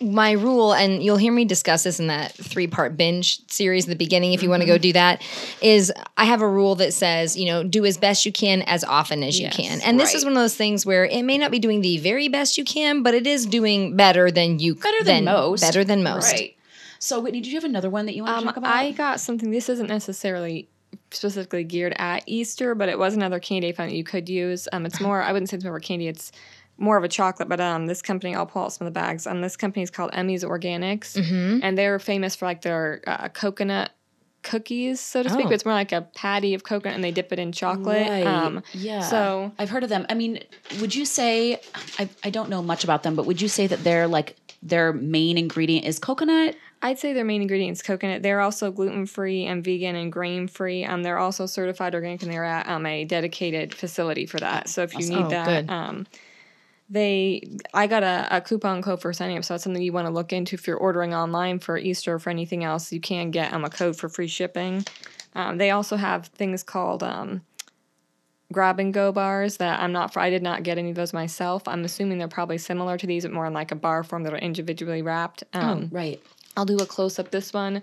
My rule, and you'll hear me discuss this in that three part binge series at the beginning if you want to go do that, is I have a rule that says, you know, do as best you can as often as you Yes, can. And this is one of those things where it may not be doing the very best you can, but it is doing better than you Better than most. Better than most. Right. So, Whitney, did you have another one that you want to Um, talk about? I got something. This isn't necessarily specifically geared at Easter, but it was another candy I found that you could use. Um, it's more. I wouldn't say it's more candy. It's more of a chocolate. But um, this company, I'll pull out some of the bags. Um, this company is called Emmy's Organics, Mm-hmm. and they're famous for like their uh, coconut cookies, so to speak. Oh. But it's more like a patty of coconut, and they dip it in chocolate. Right. Um, yeah. so- I've heard of them. I mean, would you say I, I don't know much about them, but would you say that their like their main ingredient is coconut? I'd say their main ingredient is coconut. They're also gluten free and vegan and grain free. Um, they're also certified organic, and they're at um, a dedicated facility for that. So if you need Oh, that, good. um, they I got a, a coupon code for signing up. So that's something you want to look into if you're ordering online for Easter or for anything else. You can get um, a code for free shipping. Um, they also have things called um, grab and go bars that I'm not. for I did not get any of those myself. I'm assuming they're probably similar to these, but more in like a bar form that are individually wrapped. Um, Right. I'll do a close up. This one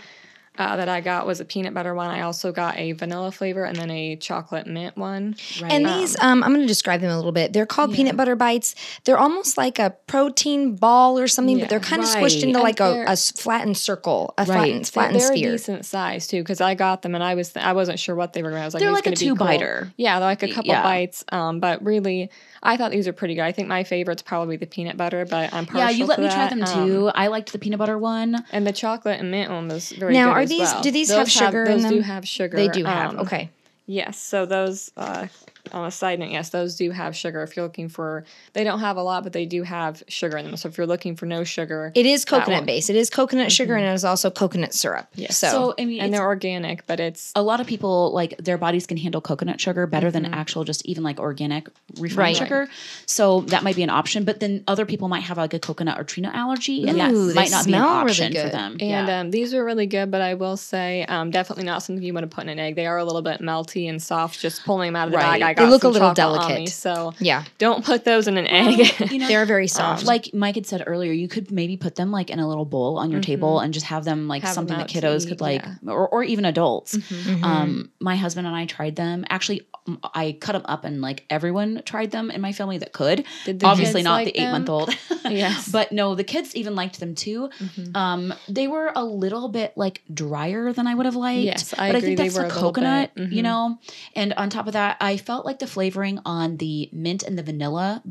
uh, that I got was a peanut butter one. I also got a vanilla flavor and then a chocolate mint one. Right. And these, um, I'm going to describe them a little bit. They're called peanut butter bites. They're almost like a protein ball or something, but they're kind of Right. squished into And like a, they're- a s- flattened circle, a Right. flattened, flattened they're sphere. a decent size too because I got them and I was I wasn't sure what they were. I was like, They're like a gonna cool." two-biter. Yeah, they're like a couple Yeah. bites. Um, but really, I thought these are pretty good. I think my favorite's probably the peanut butter, but I'm partial yeah, you let to me try them Um, too. I liked the peanut butter one. and the chocolate and mint one was very Now, good are as these- well. do these have Those sugar in Those do them? have sugar. They do have. Um, okay. Yes, so those uh, on a side note, yes, those do have sugar. If you're looking for, they don't have a lot, but they do have sugar in them. So if you're looking for no sugar, It is that coconot one. Mm-hmm. It is coconut sugar and it is also coconut syrup. Yes. So, So I mean, and they're organic, but it's a lot of people like their bodies can handle coconut sugar better than actual just even like organic refined Right. sugar. So that might be an option. But then other people might have like a coconut or tree nut allergy, and that Ooh, they might not be an smell really option for them. and yeah. um, these are really good. But I will say, um, definitely not something you want to put in an egg. They are a little bit melty and soft. Just pulling them out of the Right. bag, I got look a little delicate. me, so Yeah, don't put those in an egg. You know, <laughs> they're very soft. like Mike had said earlier, you could maybe put them like in a little bowl on your table and just have them like Have 'em something that kiddos could like, yeah. or, or even adults. Mhm. Um, my husband and I tried them. Actually, um, I cut them up and like everyone tried them in my family that could. Obviously, not like the eight month old. <laughs> Yes. but no, the kids even liked them too. Mhm. Um, they were a little bit like drier than I would have liked. Yes, I but I agree, think they that's were the coconut, you mhm. know. And on top of that, I felt like the flavoring on the mint and the vanilla,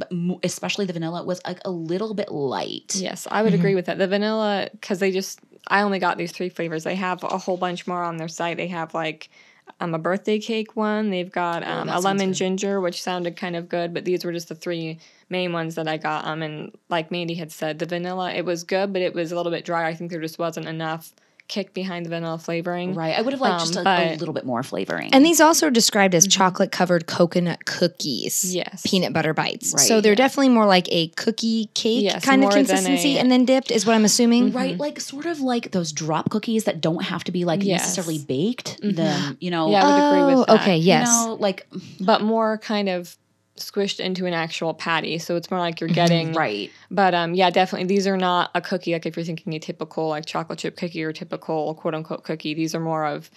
especially the vanilla, was like a little bit light. Yes, I would Mm-hmm. agree with that. The vanilla, because they just, I only got these three flavors. They have a whole bunch more on their site. They have like um, a birthday cake one. They've got um, that a lemon ginger, which sounded kind of good, but these were just the three main ones that I got. Um, and like Mandy had said, the vanilla, it was good, but it was a little bit dry. I think there just wasn't enough kick behind the vanilla flavoring. Right. I would have liked um, just Um, a, a but- little bit more flavoring. And these also are described as mm-hmm. chocolate covered coconut cookies. Yes. Peanut butter bites. Right, so they're yeah. definitely more like a cookie cake Yes, kind of consistency a- and then dipped is what I'm assuming. Mm-hmm. Right, like sort of like those drop cookies that don't have to be like Yes. necessarily baked. Mm-hmm. Them, you know, Yeah, I would agree with Oh, that. okay, you yes. know, like But more kind of squished into an actual patty. So it's more like you're getting right. But um, yeah, definitely. These are not a cookie. Like if you're thinking a typical like chocolate chip cookie or typical quote unquote cookie, these are more of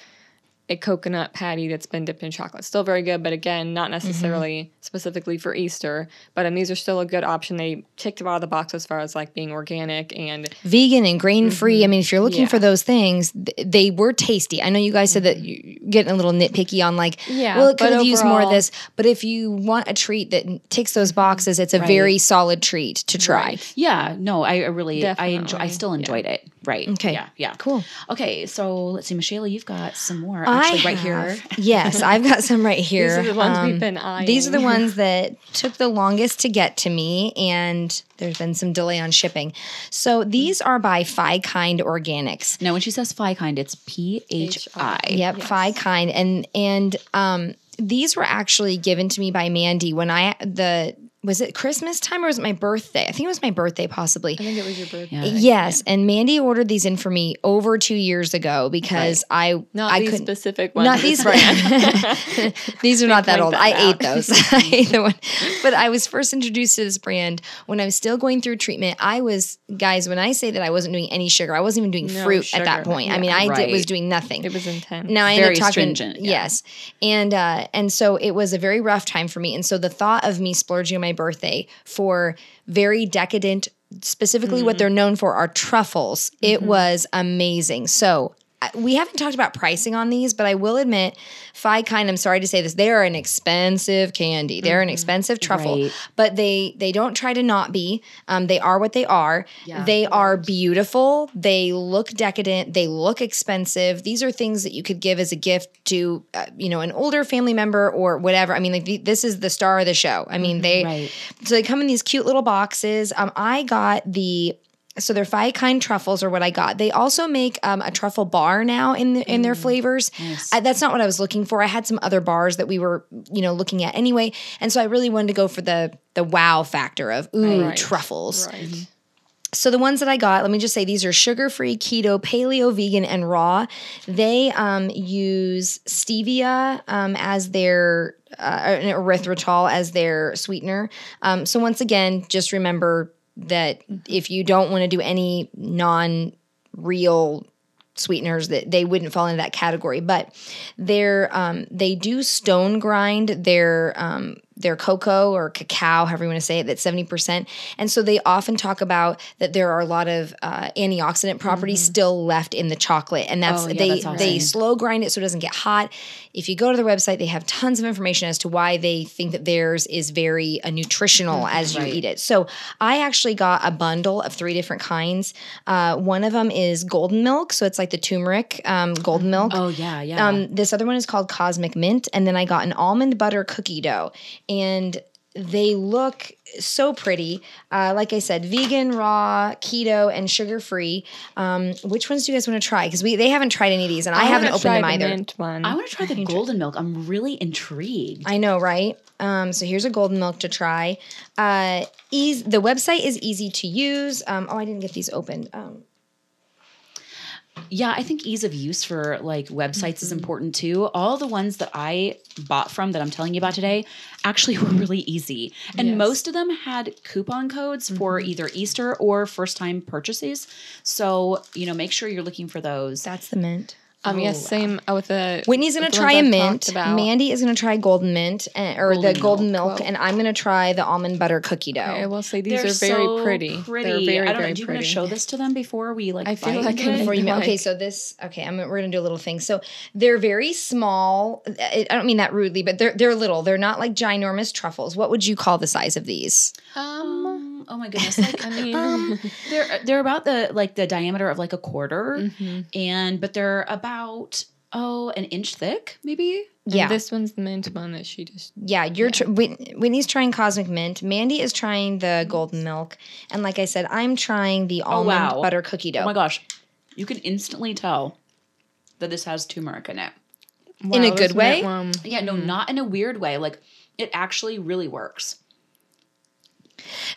a coconut patty that's been dipped in chocolate. Still very good, but again, not mm-hmm. necessarily specifically for Easter. But um, these are still a good option. They ticked out of the box as far as like being organic and Vegan and grain free. Mm-hmm. I mean, if you're looking Yeah. for those things, th- they were tasty. I know you guys said that mm-hmm. you're getting a little nitpicky on like, Yeah, well, it could have used more of this. But if you want a treat that ticks those boxes, it's a very solid treat to try. Right. Yeah, no, I I really I enjoy I Definitely, still yeah. enjoyed it. Right. Okay. Yeah. Yeah. Cool. Okay, so let's see, Michelle, you've got some more actually I right here. yes, I've got some right here. <laughs> these are the ones Um, we've been eyeing. These are the ones that took the longest to get to me, and there's been some delay on shipping. So these are by Phi Kind Organics. Now, when she says Phi kind, it's P H I. Yep, Phi Kind, and and um, these were actually given to me by Mandy when I the was it Christmas time or was it my birthday? I think it was my birthday, possibly. I think it was your birthday. Yeah. Yes, and Mandy ordered these in for me over two years ago because I Not I these couldn't specific ones. not these <laughs> brand. <laughs> these are not that old. that I ate those. <laughs> I ate the one. But I was first introduced to this brand when I was still going through treatment. I was guys, when I say that I wasn't doing any sugar, I wasn't even doing No fruit at that sugar. point. I mean, I did, was doing nothing. it was intense. Now I Very ended up talking. stringent, yeah. Yes, and uh, and so it was a very rough time for me. And so the thought of me splurging on my birthday for very decadent, specifically Mm-hmm. what they're known for are truffles. It was amazing. So. We haven't talked about pricing on these, but I will admit, Phi Kind. I'm sorry to say this, they are an expensive candy. They're an expensive truffle, Right. but they they don't try to not be. Um, they are what they are. Yeah. They are beautiful. They look decadent. They look expensive. These are things that you could give as a gift to, uh, you know, an older family member or whatever. I mean, like the, this is the star of the show. I mean, they Right. so they come in these cute little boxes. Um, I got the so they're Phi Kind truffles are what I got. They also make um, a truffle bar now in the, in their flavors. Nice. I, that's not what I was looking for. I had some other bars that we were you know looking at anyway, and so I really wanted to go for the the wow factor of ooh Right. truffles. Right. So the ones that I got, let me just say these are sugar-free, keto, paleo, vegan, and raw. They um, use stevia um, as their uh, erythritol as their sweetener. Um, so once again, just remember that if you don't want to do any non-real sweeteners that they wouldn't fall into that category. But they're um, they do stone grind their um, their cocoa or cacao however you want to say it that's 70% and so they often talk about that there are a lot of uh, antioxidant properties still left in the chocolate and that's Oh, yeah, they that's they slow grind it so it doesn't get hot. If you go to their website they have tons of information as to why they think that theirs is very uh, nutritional as you Right. eat it. So i actually got a bundle of three different kinds. Uh, one of them is golden milk so it's like the turmeric um, golden milk. Oh yeah, yeah. um, this other one is called Cosmic Mint, and then I got an almond butter cookie dough, and they look so pretty. Uh, like I said, vegan, raw, keto, and sugar free. Um, which ones do you guys want to try? Because we they haven't tried any of these, and I, haven't opened them either. Mint one. I want to try the golden milk. I'm really intrigued. I know, right? Um, so here's a golden milk to try. Uh, ease, the website is easy to use. Um, oh, I didn't get these opened. Um, yeah, I think ease of use for like websites is mm-hmm. important too. All the ones that I bought from that I'm telling you about today actually <laughs> were really easy. And Yes. most of them had coupon codes for mm-hmm. either Easter or first time purchases. So, you know, make sure you're looking for those. That's the mint. Um, yes, same uh, with the. Whitney's gonna the try ones a I've mint. Mandy is gonna try golden mint and, or Golden the golden milk. milk, and I'm gonna try the almond butter cookie dough. I will say these They're are very so pretty. pretty. They're very, I don't know. very Do you want pretty. to show this to them before we like? I feel like it? Before you, Like- okay, so this, okay, I'm we're gonna do a little thing. So they're very small. I I don't mean that rudely, but they're they're little. They're not like ginormous truffles. What would you call the size of these? Um, Oh my goodness! Like I mean, um, they're <laughs> they're about the like the diameter of like a quarter, mhm. and but they're about oh an inch thick, maybe. And Yeah, this one's the mint one that she just. yeah. You're Tr- Whit- Whitney's trying cosmic mint. Mandy is trying the golden milk, and like I said, I'm trying the almond wow. butter cookie dough. Oh my gosh, you can instantly tell that this has turmeric in it. In a good way? Yeah, no, not in a weird way. Like it actually really works.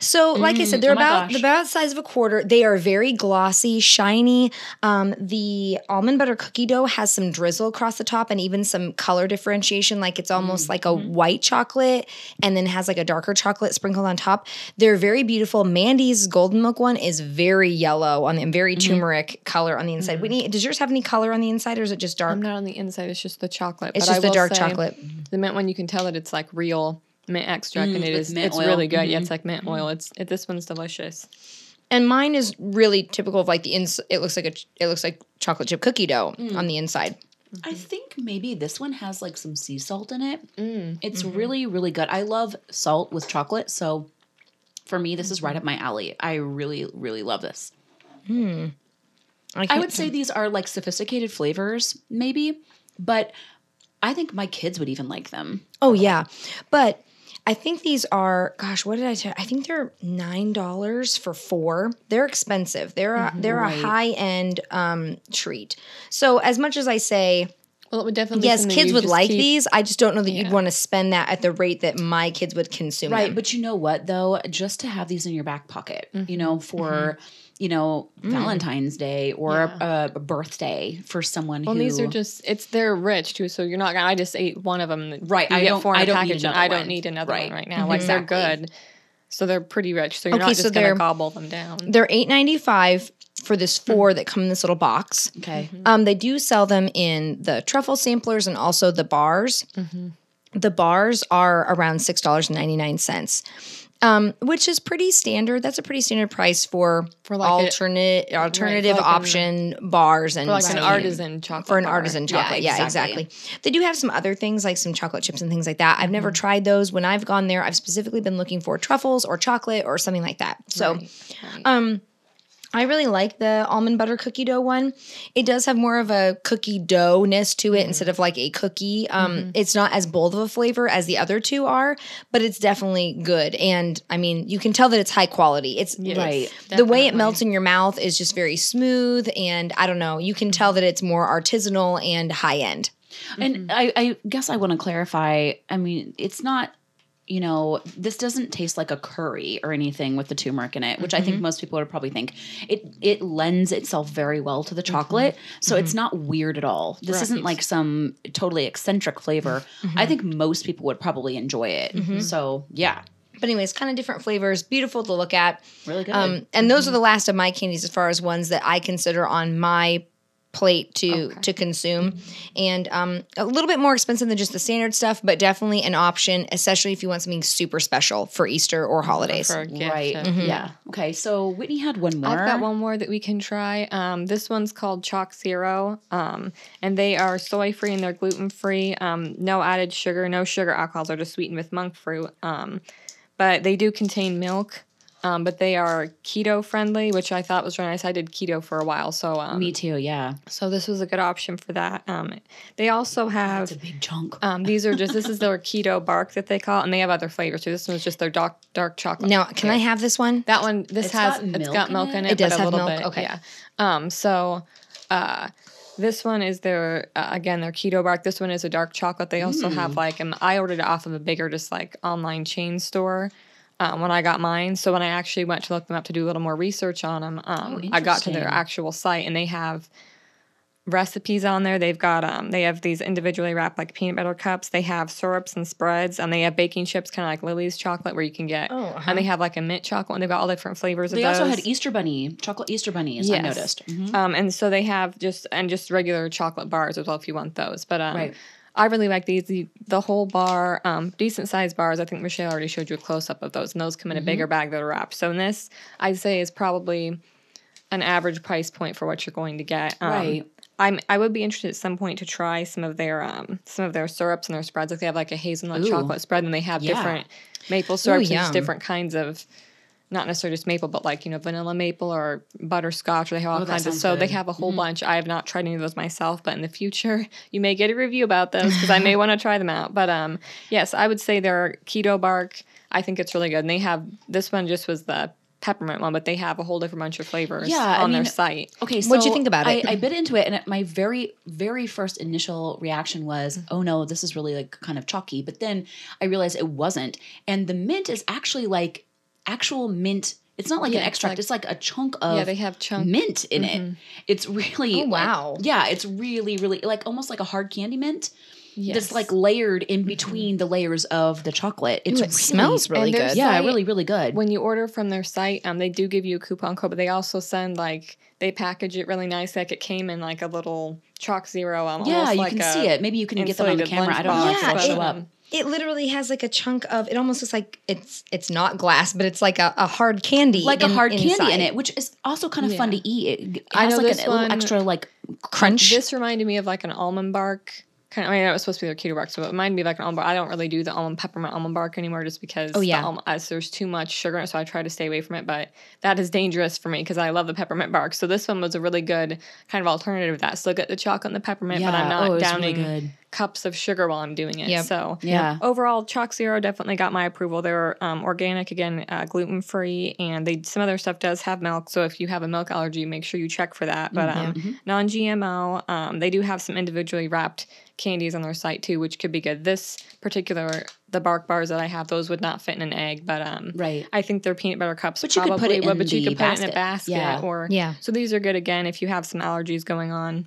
So, like I said, they're oh about gosh. about the size of a quarter. They are very glossy, shiny. Um, the almond butter cookie dough has some drizzle across the top and even some color differentiation. Like it's almost like a Mm-hmm. white chocolate and then has like a darker chocolate sprinkled on top. They're very beautiful. Mandy's golden milk one is very yellow on the very Mm-hmm. turmeric color on the inside. Whitney, does yours have any color on the inside or is it just dark? I'm not on the inside. It's just the chocolate. it's just the dark say chocolate. The mint one, you can tell that it's like real mint extract, and it is mint it's oil. really good. Yeah, Mhm. it's like mint oil. It's it, this one's delicious. And mine is really typical of like the ins. It looks like a it looks like chocolate chip cookie dough Mm. on the inside. I think maybe this one has like some sea salt in it. Mm. It's really, really good. I love salt with chocolate. So for me, this is right up my alley. I really, really love this. I can't- would say these are like sophisticated flavors, maybe, but I think my kids would even like them. Oh yeah, but I think these are. Gosh, what did I tell? I think they're nine dollars for four. They're expensive. They're a, mm-hmm. they're Right. a high end um, treat. So as much as I say. Well, it would definitely. Yes, kids would like keep- these. I just don't know that you'd want to spend that at the rate that my kids would consume Right. them. But you know what, though? Just to have these in your back pocket, you mm-hmm. know, for, mm-hmm. You know, mm. Valentine's Day or a, a birthday for someone Well, who. these are just. It's they're rich too, so you're not. gonna I just ate one of them. Right, I get don't- four in I a don't need another I don't one. need another Right. one right now. Mm-hmm. Like they're good, so they're pretty rich. So you're Okay, not so just they're- gonna gobble them down. They're eight ninety five for this hmm. four that come in this little box. okay. Mm-hmm. Um, they do sell them in the truffle samplers and also the bars. Mm-hmm. The bars are around six dollars and ninety nine cents, um, which is pretty standard. That's a pretty standard price for For like a- alternate alternative like an- option bars and For like an artisan chocolate. for an bar. chocolate. Yeah, exactly. exactly. They do have some other things like some chocolate chips and things like that. I've never tried those. When I've gone there, I've specifically been looking for truffles or chocolate or something like that. So, Right, right. um, I really like the almond butter cookie dough one. It does have more of a cookie doughness to it mm-hmm. instead of like a cookie. Um, mm-hmm. It's not as bold of a flavor as the other two are, but it's definitely good. And I mean, you can tell that it's high quality. It's Yes, Right. the way it melts in your mouth is just very smooth. And I don't know, you can tell that it's more artisanal and high end. And mm-hmm. I, I guess I want to clarify. I mean, it's not, you know, this doesn't taste like a curry or anything with the turmeric in it, which I think mm-hmm. most people would probably think. It it lends itself very well to the mm-hmm. chocolate, so it's mm-hmm. not weird at all. This isn't like some totally eccentric flavor. I think most people would probably enjoy it. So yeah, But anyways, kind of different flavors, beautiful to look at. really good. Um, and those are the last of my candies as far as ones that I consider on my plate to to consume and um, a little bit more expensive than just the standard stuff but definitely an option especially if you want something super special for easter or holidays For a gift, right. yeah. Yeah. Okay. So Whitney had one more. I've got one more that we can try. Um, this one's called ChocZero, um, and they are soy free and they're gluten free. Um, no added sugar, no sugar alcohols. They're just sweetened with monk fruit. Um, but they do contain milk. Um, but they are keto friendly, which I thought was really nice. I did keto for a while, so um, Me too. Yeah. so this was a good option for that. Um, they also have It's a big chunk. um, these are just this is their keto bark that they call it, and they have other flavors too. This one's just their dark dark chocolate. now can i have this one That one, this It's has got it's milk got in milk it? in It it. does but a have little milk? Bit, Okay. Yeah. Um. So, uh, this one is their uh, again their keto bark. This one is a dark chocolate. They also Mm. have like um, I ordered it off of a bigger just like online chain store. Um, when I got mine, so when I actually went to look them up to do a little more research on them, um, Oh, I got to their actual site and they have recipes on there. They've got um they have these individually wrapped like peanut butter cups. They have syrups and spreads, and they have baking chips, kind of like Lily's chocolate, where you can get. Oh, uh-huh. And they have like a mint chocolate, and they've got all different flavors They of also had Easter bunny, chocolate Easter bunnies. I Yes. noticed. Mhm. Um, and so they have just and just regular chocolate bars as well if you want those. But um, Right. I really like these. The, the whole bar, um, decent sized bars. I think Michelle already showed you a close up of those, and those come in a Mm-hmm. bigger bag that are wrapped. So in this, I'd say is probably an average price point for what you're going to get. Um, Right. I'm I would be interested at some point to try some of their um some of their syrups and their spreads. Like they have like a hazelnut Ooh. chocolate spread, and they have Yeah. different maple syrups and just different kinds of. Not necessarily just maple, but like you know vanilla maple or butterscotch. Or they have all Oh, kinds of. sounds So they have a whole bunch. I have not tried any of those myself, but in the future <laughs> you may get a review about those because I may <laughs> want to try them out. But um, yes, I would say their keto bark. I think it's really good, and they have this one just was the peppermint one, but they have a whole different bunch of flavors Yeah, I on their site. Okay, so What'd you think about I, it? I bit into it, and my very, very first initial reaction was, Mm-hmm. "Oh no, this is really like kind of chalky." But then I realized it wasn't, and the mint is actually like actual mint. It's not like Yeah, an it's extract; like- it's like a chunk of yeah, they have chunk. mint in it. It's really Oh, wow. yeah, it's really, really like almost like a hard candy mint. Yes. That's like layered in between the layers of the chocolate. It's Ooh, it smells really and there's good. yeah, really, really good. when you order from their site, um, they do give you a coupon code, but they also send like they package it really nice. Like it came in like a little ChocZero. Um, yeah, you like can see it. Maybe you can get them on the camera. I don't know Yeah, show up. It literally has like a chunk of. It almost looks like it's it's not glass, but it's like a, a hard candy, like a in- hard candy in it, which is also kind of fun to eat. It, it I has know like this a one- extra like crunch. This reminded me of like an almond bark. Kind of, I mean, it was supposed to be their keto bark, so it reminded me of like an almond bark. I don't really do the almond peppermint almond bark anymore just because Oh, yeah. the almond, as there's too much sugar in it, so I try to stay away from it. But that is dangerous for me because I love the peppermint bark. So this one was a really good kind of alternative to that. Still get the chocolate and the peppermint, but I'm not Oh, downing really good. Cups of sugar while I'm doing it. Yep. So Yeah. overall, ChocZero definitely got my approval. They're um, organic, again, uh, gluten free, and they some other stuff does have milk. So if you have a milk allergy, make sure you check for that. But um, non GMO, um, they do have some individually wrapped candies on their site too, which could be good. This particular the bark bars that I have, those would not fit in an egg, but um, Right. I think they're peanut butter cups But you could put it would. in But you the could put it in a basket. basket, Yeah. or Yeah. So these are good again if you have some allergies going on.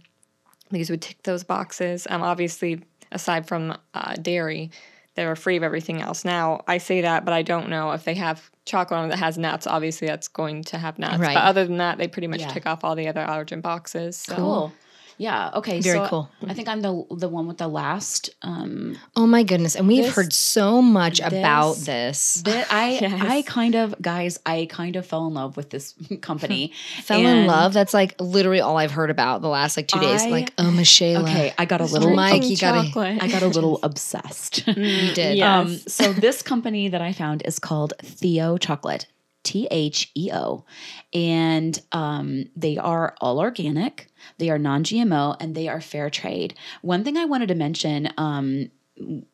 These would tick those boxes. Um, obviously, aside from uh, dairy, they're free of everything else. Now, I say that, but I don't know if they have chocolate on it that has nuts. Obviously, that's going to have nuts. Right. But other than that, they pretty much Yeah. tick off all the other allergen boxes. So. Cool. Yeah. Okay. Very so cool. I think I'm the the one with the last. Um, oh my goodness! And we've This- heard so much about this- this. I <laughs> Yes. I kind of guys I kind of fell in love with this <laughs> company. <laughs> Fell in love. That's like literally all I've heard about the last like two days. Like, oh, Michelle. Okay, I got a little. Mike, you gotta- chocolate. I got a little obsessed. you did. Yeah. Um, Yes. so this company that I found is called Theo Chocolate, T H E O, and um, they are all organic. They are non-GMO and they are fair trade. One thing I wanted to mention. Um,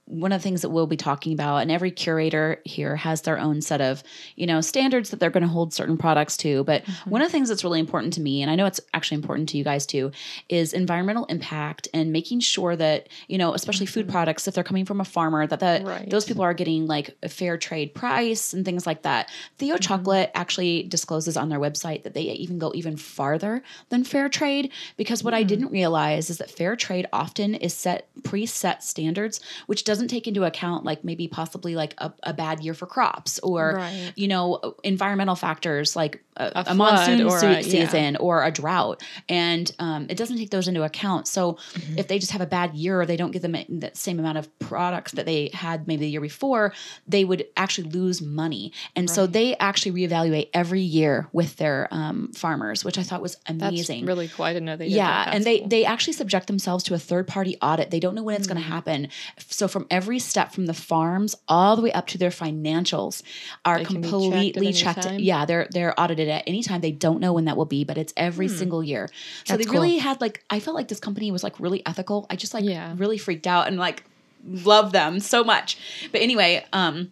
one of the things that we'll be talking about and every curator here has their own set of you know standards that they're going to hold certain products to but Mm-hmm. one of the things that's really important to me and i know it's actually important to you guys too is environmental impact and making sure that you know especially food products if they're coming from a farmer that the, Mm-hmm. Right. those people are getting like a fair trade price and things like that theo Mm-hmm. chocolate actually discloses on their website that they even go even farther than fair trade because what i Mm. didn't realize is that fair trade often is set preset standards which doesn't take into account like maybe possibly like a, a bad year for crops or Right. you know environmental factors like a, A a, monsoon or se- a- yeah. season or a drought and um, it doesn't take those into account so Mm-hmm. if they just have a bad year or they don't get them that same amount of products that they had maybe the year before they would actually lose money and so they actually reevaluate every year with their um, farmers which i thought was That's amazing really cool. I didn't know they yeah, and they they actually subject themselves to a third party audit. They don't know when it's going to happen. So from every step from the farms all the way up to their financials are They be checked completely checked. Yeah, they're they're audited at any time. They don't know when that will be, but it's every Hmm. single year. So That's they really had like I felt like this company was like really ethical. I just like Yeah. really freaked out and like love them so much. But anyway, um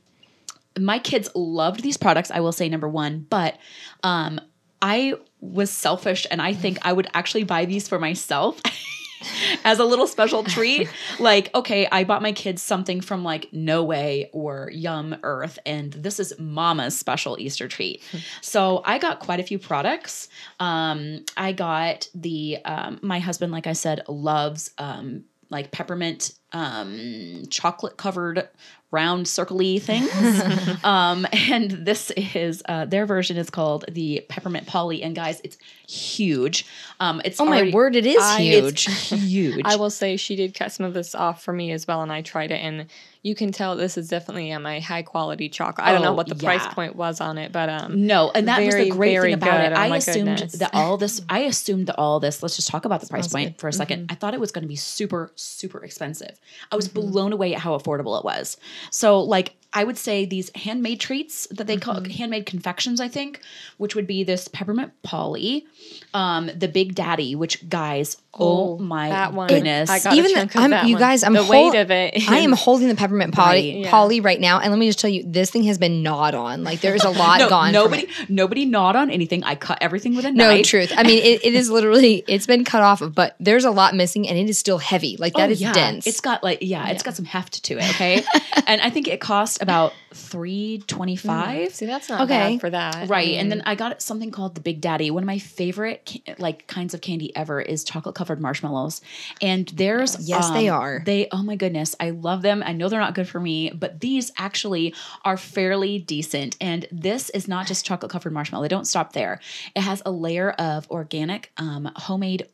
my kids loved these products i will say number one but um i was selfish and i think i would actually buy these for myself <laughs> <laughs> as a little special treat. Like, okay, I bought my kids something from like No Whey or Yum Earth, and this is Mama's special Easter treat. <laughs> So I got quite a few products. Um, I got the um, my husband, like I said, loves um, like peppermint um, chocolate covered round circly things. <laughs> um, and this is uh, their version is called the peppermint polly. And guys, it's huge. Um, it's Oh my word, it is I- huge. It's <laughs> huge. I will say she did cut some of this off for me as well, and I tried it, and you can tell this is definitely um, a high quality chocolate. I don't know Oh, what the yeah. price point was on it, but um, No, and that was the great thing about good. it. Oh I assumed goodness. that all this. I assumed that all this. Let's just talk about the price Smells point for a 2nd I thought it was going to be super, super expensive. I was blown away at how affordable it was. So, like, I would say these handmade treats that they call handmade confections. I think, which would be this peppermint polly, um, the Big Daddy, which guys, oh, my that one, goodness, I got a Even the- I'm- you one. guys, I'm the hol- weight of it. <laughs> I am holding the peppermint polly, Right. Yeah. polly right now, and let me just tell you, this thing has been gnawed on. Like there's a lot <laughs> no, gone. nobody, nobody gnawed on anything. I cut everything with a No knife. truth. <laughs> I mean, it, it is literally it's been cut off, but there's a lot missing, and it is still heavy. Like that Oh, is yeah. dense. It's got like yeah, it's got some heft to it. Okay, and I think it cost about three twenty five. See, that's not Okay. bad for that, Right, and then I got something called the Big Daddy. One of my favorite like kinds of candy ever is chocolate covered marshmallows, and there's Yes, they um, are. They oh my goodness, I love them. I know they're not good for me, but these actually are fairly decent. And this is not just chocolate covered marshmallow. They don't stop there. It has a layer of organic um, homemade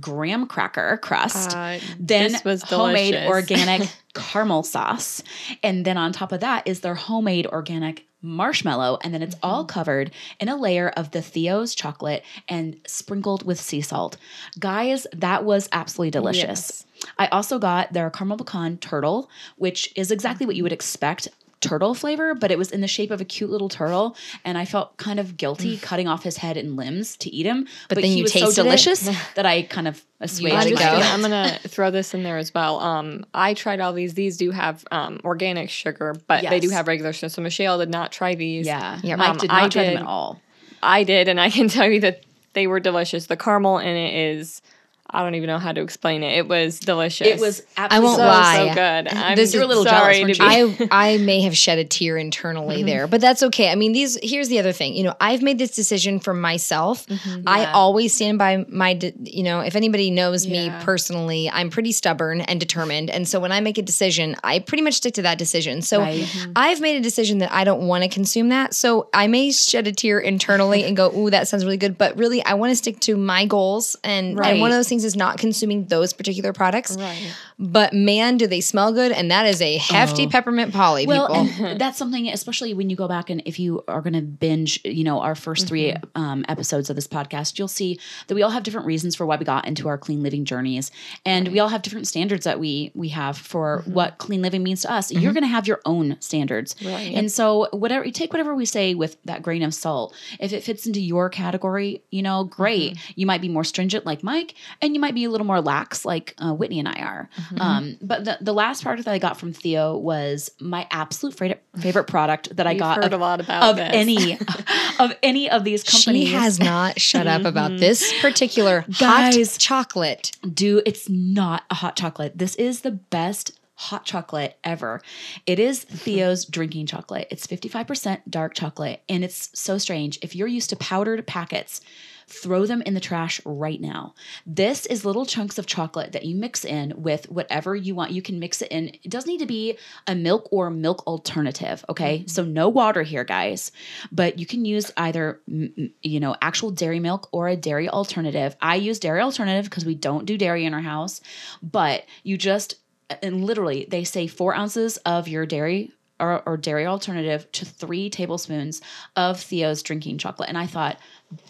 graham cracker crust Uh, then homemade organic <laughs> caramel sauce. And then on top of that is their homemade organic marshmallow. And then it's all Mm-hmm. covered in a layer of the theo's chocolate and sprinkled with sea salt. Guys that was absolutely delicious. I also got their caramel pecan turtle which is exactly what you would expect turtle flavor but it was in the shape of a cute little turtle and i felt kind of guilty cutting off his head and limbs to eat him but, then he you was so tasted it? delicious <laughs> that i kind of assuaged I'm my just go. gonna, guilt. I'm gonna <laughs> throw this in there as well. Um, I tried all these. These do have um organic sugar, but they do Yes. have regular sugar. So Michelle did not try these. Yeah. Yeah, Mike Um, did not I try them did. at all. I did, and I can <laughs> tell you that they were delicious. The caramel in it is. I don't even know how to explain it. It was delicious. It was I won't so, lie. so good. I'm This- You were a little sorry jealous, to be. I <laughs> I may have shed a tear internally Mm-hmm. there, but that's okay. I mean, these here's the other thing. You know, I've made this decision for myself. Mm-hmm. I always stand by my. De- you know, if anybody knows me personally, I'm pretty stubborn and determined, and so when I make a decision, I pretty much stick to that decision. So Right. Mm-hmm. I've made a decision that I don't want to consume that. So I may shed a tear internally and go, "Ooh, that sounds really good," but really, I want to stick to my goals, and and one Right. of those things is not consuming those particular products. Right. But man, do they smell good! And that is a hefty peppermint polly, Oh. Well, people. and <laughs> that's something, especially when you go back and if you are going to binge, you know, our 1st three um, episodes of this podcast, you'll see that we all have different reasons for why we got into our clean living journeys, and we all have different standards that we we have for what clean living means to us. You're going to have your own standards, Right. and so whatever you take, whatever we say with that grain of salt. If it fits into your category, you know, great. You might be more stringent like Mike, and you might be a little more lax like uh, Whitney and I are. Um, but the, the last product that I got from Theo was my absolute favorite favorite product that I We've got heard of, a lot about of this. any <laughs> of any of these companies. She has not shut up about this particular Guys. hot chocolate. do it's not a hot chocolate. This is the best hot chocolate ever. It is Theo's drinking chocolate. It's 55% dark chocolate and it's so strange. If you're used to powdered packets, throw them in the trash right now. This is little chunks of chocolate that you mix in with whatever you want. You can mix it in. It doesn't need to be a milk or milk alternative, okay? Mm-hmm. So no water here, guys. But you can use either you know, actual dairy milk or a dairy alternative. I use dairy alternative because we don't do dairy in our house, but you just and literally they say 4 ounces of your dairy or, or dairy alternative to three tablespoons of Theo's drinking chocolate. And I thought,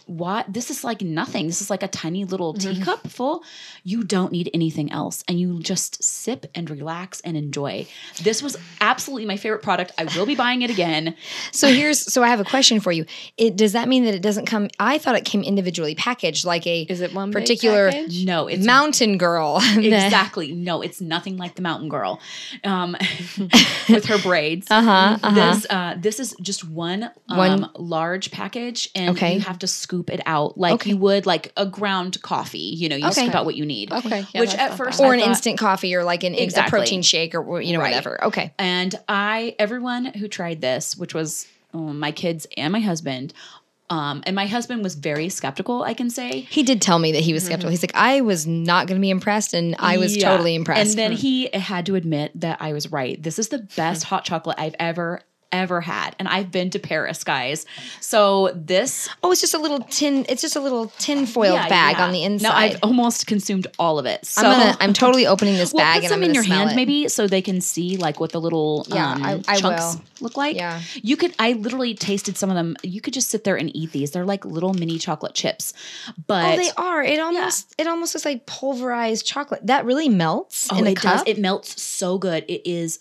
what? This is like nothing. This is like a tiny little teacup full. You don't need anything else. And you just sip and relax and enjoy. This was absolutely my favorite product. I will be buying it again. So here's so I have a question for you. It does that mean that it doesn't come I thought it came individually packaged like a Is it one particular? No, it's mountain girl. <laughs> exactly no it's nothing like the mountain girl um, <laughs> with her braids. Uh huh. Uh huh. This uh, this is just one um, One- large package, and Okay. you have to scoop it out like Okay. you would like a ground coffee. You know, you Okay. scoop out what you need. Okay. yeah, Which at first. Or I an thought- instant coffee, or like an in- a Exactly. protein shake, or you know Right. whatever. Okay. And I, everyone who tried this, which was um, my kids and my husband, um, and my husband was very skeptical. I can say. He did tell me that he was skeptical. He's like, I was not going to be impressed, and I was Yeah. totally impressed. And then he had to admit that I was right. This is the best hot chocolate I've ever ever had, and I've been to Paris, guys. So this oh, it's just a little tin. It's just a little tin foil yeah, bag yeah. on the inside. Now I've almost consumed all of it. So I'm gonna. I'm totally opening this well, bag put and some I'm in your smell hand it. maybe so they can see like what the little Yeah, um, I- I chunks will. look like. Yeah. You could I literally tasted some of them. You could just sit there and eat these. They're like little mini chocolate chips. But Oh, they are. It almost. It almost looks like pulverized chocolate. That really melts Oh, in it cup. does. It melts so good. It is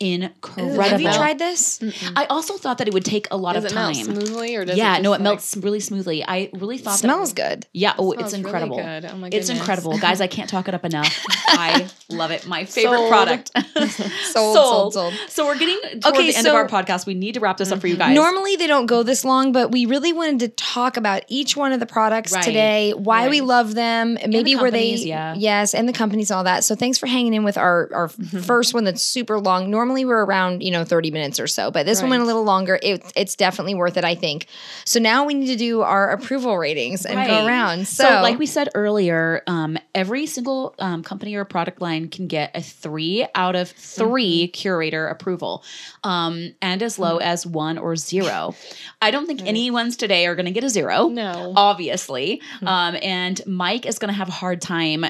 incredible. Have you tried this? I also thought that it would take a lot Does of it melt time. smoothly or does yeah, it no, it like- melts really smoothly. I really thought it Smells that, good. Yeah, oh, Smells it's really incredible. good. Oh my It's incredible, guys. I can't talk it up enough. <laughs> I love it. My favorite Sold. product. <laughs> Sold, sold, sold. So we're getting toward Okay, the end so- of our podcast. We need to wrap this up for you guys. Normally they don't go this long, but we really wanted to talk about each one of the products Right. today, why we love them, and maybe where they yeah. yes, and the companies and all that. So thanks for hanging in with our our <laughs> first one that's super long. Normally we're around, you know, 30 minutes or so, but this one went a little longer. It, it's definitely worth it, I think. So now we need to do our approval ratings and go around. So, So, like we said earlier, um, every single um, company or product line can get a three out of 3 curator approval, um, and as low as one or zero. I don't think <laughs> anyone's today are going to get a zero. No. obviously. Um, and Mike is going to have a hard time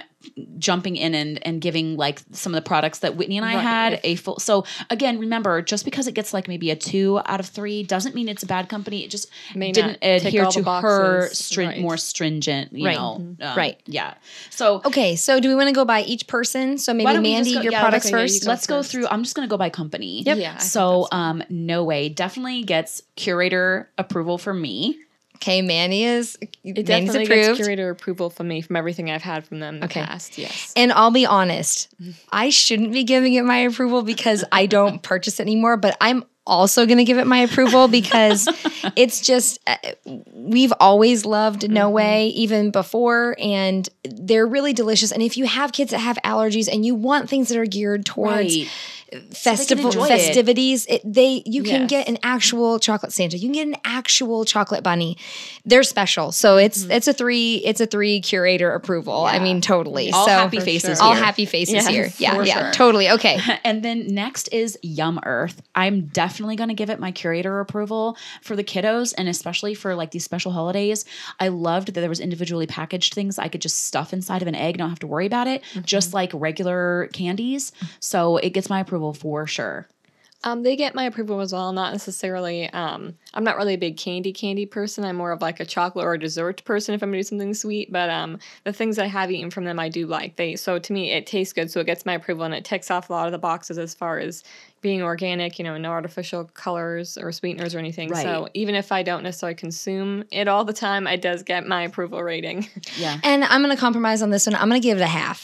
jumping in and, and giving like some of the products that Whitney and I Right. had a full. So again, remember, just because it gets like maybe a two out of three doesn't mean it's a bad company. It just May didn't adhere to her. Right. more stringent, you Right. know, um, Right. Yeah. So okay, so do we want to go by each person? So maybe Mandy, go- your yeah, products okay, yeah, first. go let's go through. I'm just going to go by company. Yep. Yeah. I So, um, No Whey definitely gets curator approval for me. Okay, Manny is it Mandy's definitely approved. gets curator approval from me from everything I've had from them in the Okay. past. Yes. And I'll be honest, I shouldn't be giving it my approval because I don't <laughs> purchase it anymore, but I'm also going to give it my approval because <laughs> it's just uh, we've always loved No Whey even before and they're really delicious and if you have kids that have allergies and you want things that are geared towards Right. Festival festivities it, they you can Yes. get an actual chocolate santa you can get an actual chocolate bunny they're special so it's Mm-hmm. it's a three it's a three curator approval i mean totally All so happy faces. sure. all happy faces Yes, here yeah yeah sure. totally okay <laughs> And then next is Yum Earth. I'm definitely going to give it my curator approval for the kiddos and especially for like these special holidays. I loved that there was individually packaged things I could just stuff inside of an egg, don't have to worry about it, just like regular candies. So it gets my approval for sure. Um, they get my approval as well. Not necessarily. Um, I'm not really a big candy candy person. I'm more of like a chocolate or a dessert person if I'm gonna do something sweet. But um, the things I have eaten from them, I do like. They so to me it tastes good, so it gets my approval and it ticks off a lot of the boxes as far as being organic. You know, no artificial colors or sweeteners or anything. So even if I don't necessarily consume it all the time, it does get my approval rating. Yeah. <laughs> and i'm gonna compromise on this one i'm gonna give it a half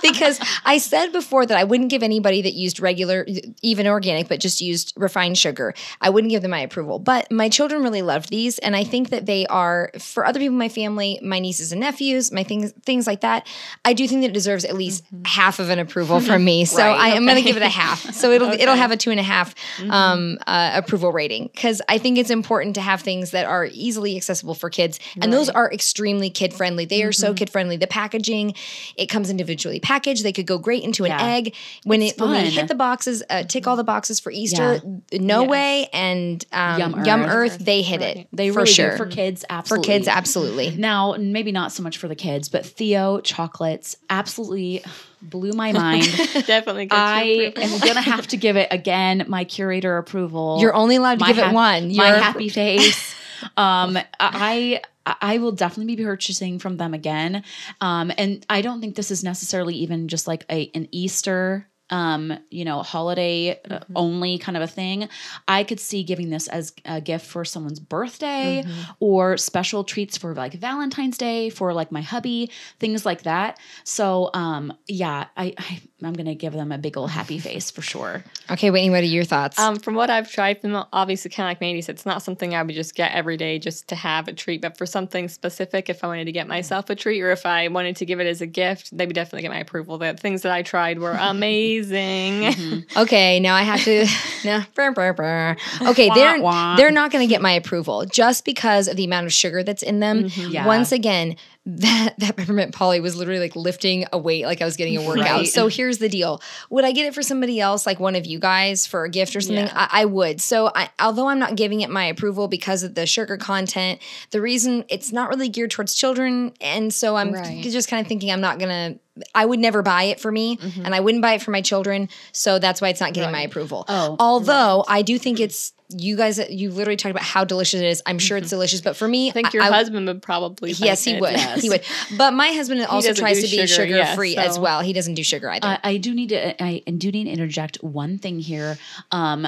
<laughs> because i said before that i wouldn't give anybody that used regular even organic but just used refined sugar i wouldn't give them my approval but my children really loved these and i think that they are for other people in my family my nieces and nephews my things things like that i do think that it deserves at least half of an approval from me <laughs> so Right, i am gonna give it a half so it'll <laughs> it'll have a two and a half um, uh, approval rating because I think it's important to have things that are easily accessible for kids, and those are extremely kid friendly. They are so kid friendly. The packaging, it comes individually packaged. They could go great into an Yeah. egg when it when we hit the boxes, uh, tick all the boxes for Easter. No Yes. way and um, Yum Yum, Earth. Earth, they hit it. They for really sure do. For kids, absolutely. for kids, absolutely. Now, maybe not so much for the kids, but Theo chocolates absolutely blew my mind. <laughs> Definitely. I am gonna have to <laughs> give it again my curator approval. You're only allowed to My give it hap- one. my You're- happy <laughs> face. um, I I will definitely be purchasing from them again. Um, and I don't think this is necessarily even just like a an Easter um, you know, holiday uh, Mm-hmm. only kind of a thing. I could see giving this as a gift for someone's birthday Mm-hmm. or special treats for like Valentine's Day for like my hubby, things like that. So, um, yeah, I, I I'm gonna give them a big old happy face for sure. Okay, Whitney, what are your thoughts? Um, from what I've tried, from obviously kind of like Mandy said, it's not something I would just get every day just to have a treat. But for something specific, if I wanted to get myself a treat, or if I wanted to give it as a gift, they would definitely get my approval. The things that I tried were <laughs> amazing. Okay, now I have to. <laughs> <laughs> no, brr, brr, brr. Okay, Wah, they're wah. they're not going to get my approval just because of the amount of sugar that's in them. Yeah. Once again, that that peppermint Polly was literally like lifting a weight, like I was getting a workout. Right. So here's the deal: Would I get it for somebody else, like one of you guys, for a gift or something? Yeah. I, I would. So I, although I'm not giving it my approval because of the sugar content, the reason it's not really geared towards children, and so I'm Right. just kind of thinking I'm not gonna. I would never buy it for me, mm-hmm. and I wouldn't buy it for my children. So that's why it's not getting my approval. Oh, although I do think it's you guys. You literally talked about how delicious it is. I'm sure it's delicious, but for me, I think your I- husband would probably. Yes, he would. Yes. He would. But my husband also tries to be sugar, sugar yeah, free as well. He doesn't do sugar either. I, I do need to I do need to interject one thing here. Um,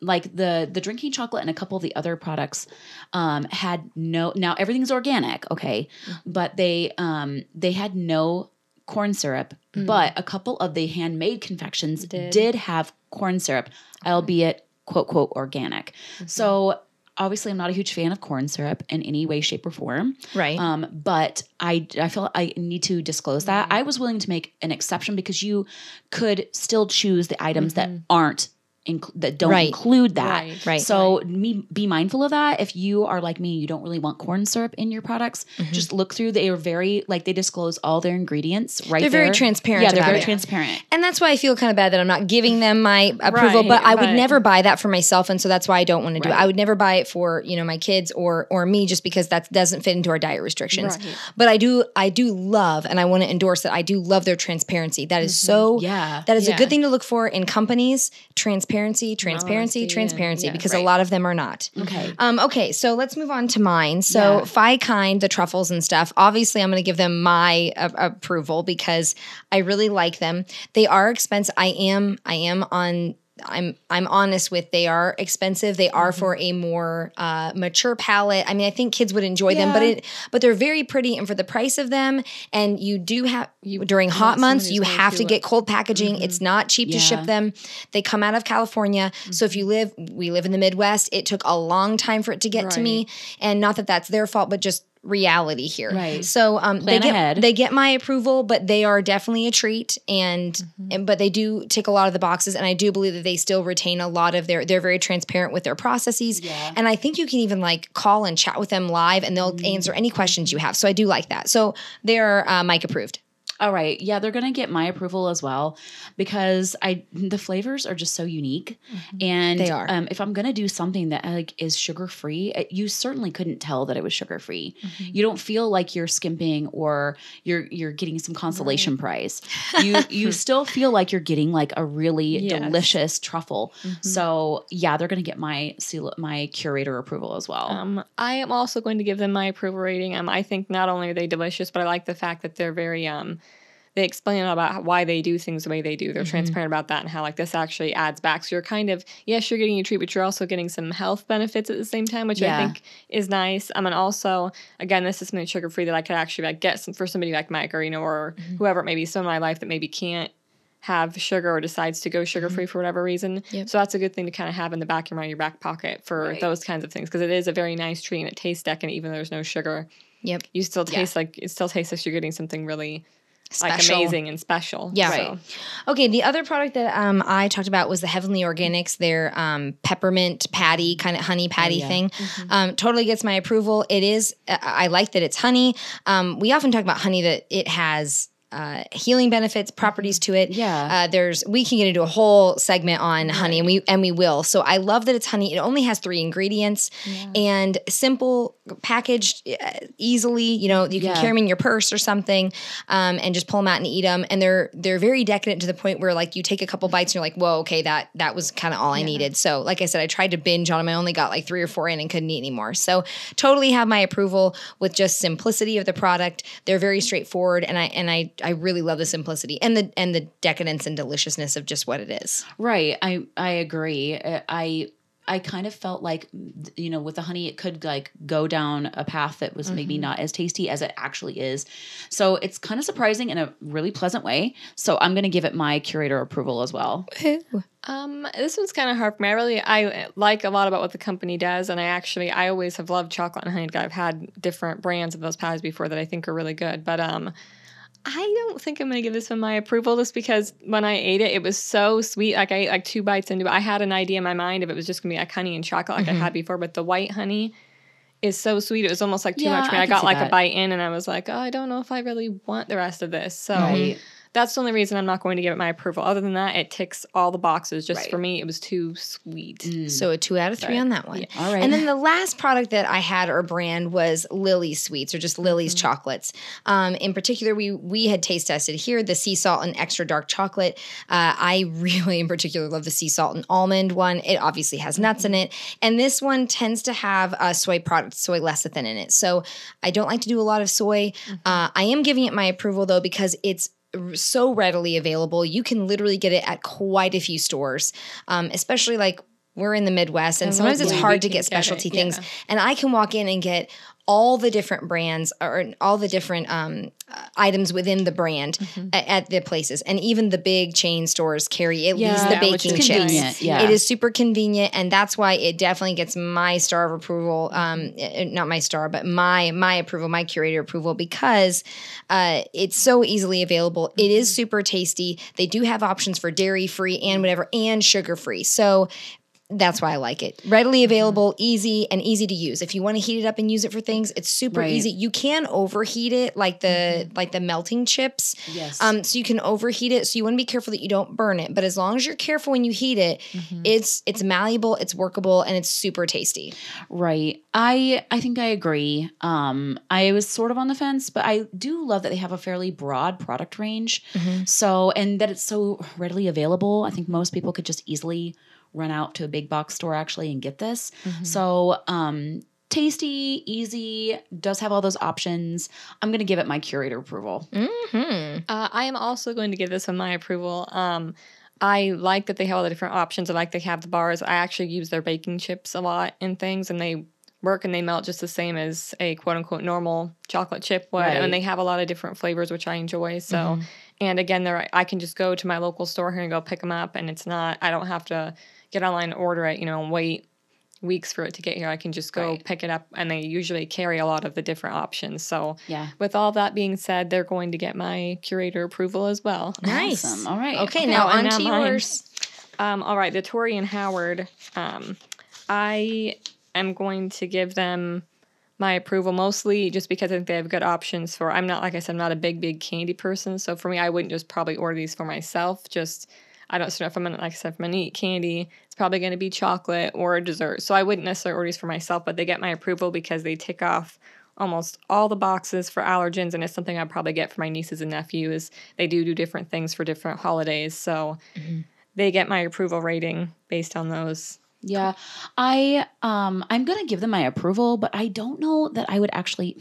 like the the drinking chocolate and a couple of the other products um, had no now everything's organic, okay, but they um, they had no corn syrup, but a couple of the handmade confections did, Did. have corn syrup, albeit quote quote organic. Mm-hmm. So obviously, I'm not a huge fan of corn syrup in any way, shape, or form. right. Um, but I, I feel I need to disclose that. Mm-hmm. I was willing to make an exception because you could still choose the items that mm-hmm. aren't inc- that don't Right. include that. Right. Right. So me be mindful of that. If you are like me, you don't really want corn syrup in your products. Mm-hmm. Just look through. They are very like they disclose all their ingredients right. They're very transparent Yeah, they're very it. transparent. and that's why I feel kind of bad that I'm not giving them my approval. Right, but I would never buy that for myself, and so that's why I don't want to do it. I would never buy it for you know my kids or or me, just because that doesn't fit into our diet restrictions. Right. But I do I do love, and I want to endorse that. I do love their transparency. That is so Yeah. That is a good thing to look for in companies. Transparency, transparency, Honesty, transparency, yeah, because a right. lot of them are not. Okay. Um, okay, so let's move on to mine. So Yeah. Phi Kind, the truffles and stuff. Obviously, I'm going to give them my uh, approval because I really like them. They are expensive. I am. I am on. I'm I'm honest with they are expensive. They are for a more uh, mature palate. I mean, I think kids would enjoy them, but it but they're very pretty, and for the price of them, and you do have during hot months, you have to to it. get cold packaging. It's not cheap to ship them. They come out of California, so if you live, we live in the Midwest. It took a long time for it to get to me, and not that that's their fault, but just reality here. Right. So um, they get ahead. they get my approval, but they are definitely a treat, and, Mm-hmm. and but they do tick a lot of the boxes, and I do believe that they still retain a lot of their. They're very transparent with their processes, Yeah. and I think you can even like call and chat with them live, and they'll Mm-hmm. answer any questions you have. So I do like that. So they're uh, mic approved. All right. Yeah, they're gonna get my approval as well because I the flavors are just so unique, and They are. Um, if I'm gonna do something that like is sugar free, you certainly couldn't tell that it was sugar free. You don't feel like you're skimping or you're you're getting some consolation prize. You you <laughs> still feel like you're getting like a really Yes. delicious truffle. So yeah, they're gonna get my seal my curator approval as well. Um, I am also going to give them my approval rating. Um, I think not only are they delicious, but I like the fact that they're very um, they explain about why they do things the way they do. They're mm-hmm. transparent about that and how like this actually adds back. So you're kind of yes, you're getting a treat, but you're also getting some health benefits at the same time, which Yeah. I think is nice. Um, and also again, this is something sugar free that I could actually like get some for somebody like Mike or you know or mm-hmm. whoever it may be, someone in my life that maybe can't have sugar or decides to go mm-hmm. sugar free for whatever reason. Yep. So that's a good thing to kind of have in the back of your mind, your back pocket for Right. those kinds of things because it is a very nice treat and it tastes decadent even though there's no sugar. Yep. You still Yeah. taste like it still tastes like you're getting something really like amazing and special. Yeah. So, Right. Okay, the other product that um, I talked about was the Heavenly Organics, their um, peppermint patty, kind of honey patty yeah. thing. Um, totally gets my approval. It is, I I like that it's honey. Um, we often talk about honey that it has. Uh, healing benefits, properties to it. Yeah. Uh, there's we can get into a whole segment on honey, and we and we will. So I love that it's honey. It only has three ingredients, and simple, packaged uh, easily. You know, you can Yeah. carry them in your purse or something, um, and just pull them out and eat them. And they're they're very decadent to the point where like you take a couple bites and you're like, whoa, okay, that that was kind of all I needed. So like I said, I tried to binge on them. I only got like three or four in and couldn't eat anymore. So totally have my approval with just simplicity of the product. They're very straightforward, and I and I I really love the simplicity and the and the decadence and deliciousness of just what it is. Right. I I agree. Uh, I I kind of felt like, you know, with the honey, it could like go down a path that was maybe not as tasty as it actually is. So it's kind of surprising in a really pleasant way. So I'm going to give it my curator approval as well. Um, this one's kind of hard for me. I really I like a lot about what the company does, and I actually I always have loved chocolate and honey. I've had different brands of those pies before that I think are really good, but um, I don't think I'm gonna give this one my approval just because when I ate it, it was so sweet. Like I ate like two bites into it, I had an idea in my mind if it was just gonna be like honey and chocolate like I had mm-hmm. before, but the white honey is so sweet. It was almost like too Yeah, much for me. I I, got like that. a bite in, and I was like, oh, I don't know if I really want the rest of this. So Right. That's the only reason I'm not going to give it my approval. Other than that, it ticks all the boxes. Just Right. for me, it was too sweet. So a two out of three Right. on that one. All right. And then the last product that I had or brand was Lily Sweets or just Lily's chocolates. Um, in particular, we we had taste tested here the sea salt and extra dark chocolate. Uh, I <laughs> really, in particular, love the sea salt and almond one. It obviously has nuts in it, and this one tends to have uh, soy products, soy lecithin in it. So I don't like to do a lot of soy. Uh, I am giving it my approval though because it's so readily available. You can literally get it at quite a few stores, um, especially like we're in the Midwest, and sometimes it's hard to get specialty yeah. things. And I can walk in and get all the different brands or all the different um, items within the brand a- at, the places, and even the big chain stores carry at least Yeah, the which baking chips. yeah. It is super convenient, and that's why it definitely gets my star of approval. Um, eh, not my star, but my my approval, my curator approval, because uh, it's so easily available. It is super tasty. They do have options for dairy free and whatever, and sugar free. So that's why I like it. Readily available, easy, and easy to use. If you want to heat it up and use it for things, it's super Right. easy. You can overheat it, like the like the melting chips. Yes. Um, so you can overheat it. So you want to be careful that you don't burn it. But as long as you're careful when you heat it, it's it's malleable, it's workable, and it's super tasty. Right. I I think I agree. Um I was sort of on the fence, but I do love that they have a fairly broad product range. So and that it's so readily available. I think most people could just easily run out to a big box store actually and get this. So um tasty, easy, does have all those options. I'm going to give it my curator approval. Mm-hmm. Uh, I am also going to give this one my approval. Um, I like that they have all the different options. I like they have the bars. I actually use their baking chips a lot in things, and they work and they melt just the same as a quote unquote normal chocolate chip would. Right. And they have a lot of different flavors, which I enjoy. So, and again, they're I can just go to my local store here and go pick them up, and it's not I don't have to get online and order it, you know, and wait weeks for it to get here. I can just go Right. pick it up, and they usually carry a lot of the different options. So, Yeah. with all that being said, they're going to get my curator approval as well. Nice. Awesome. All right. Okay, Okay, now on to yours. Um, all right, the Torie and Howard. Um, I am going to give them my approval mostly just because I think they have good options for. I'm not like I said, I'm not a big big candy person, so for me, I wouldn't just probably order these for myself. Just I don't know if I'm gonna like I said, if I'm gonna eat candy, it's probably gonna be chocolate or a dessert. So I wouldn't necessarily order these for myself, but they get my approval because they tick off almost all the boxes for allergens and it's something I'd probably get for my nieces and nephews. They do do different things for different holidays, so mm-hmm. they get my approval rating based on those. Yeah. I um I'm going to give them my approval, but I don't know that I would actually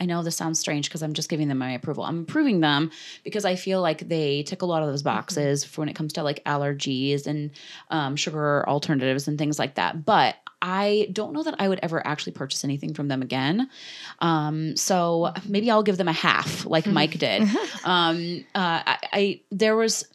I know this sounds strange because I'm just giving them my approval. I'm approving them because I feel like they tick a lot of those boxes for when it comes to like allergies and um, sugar alternatives and things like that. But I don't know that I would ever actually purchase anything from them again. Um, so maybe I'll give them a half, like <laughs> Mike did. Um, uh, I, I there was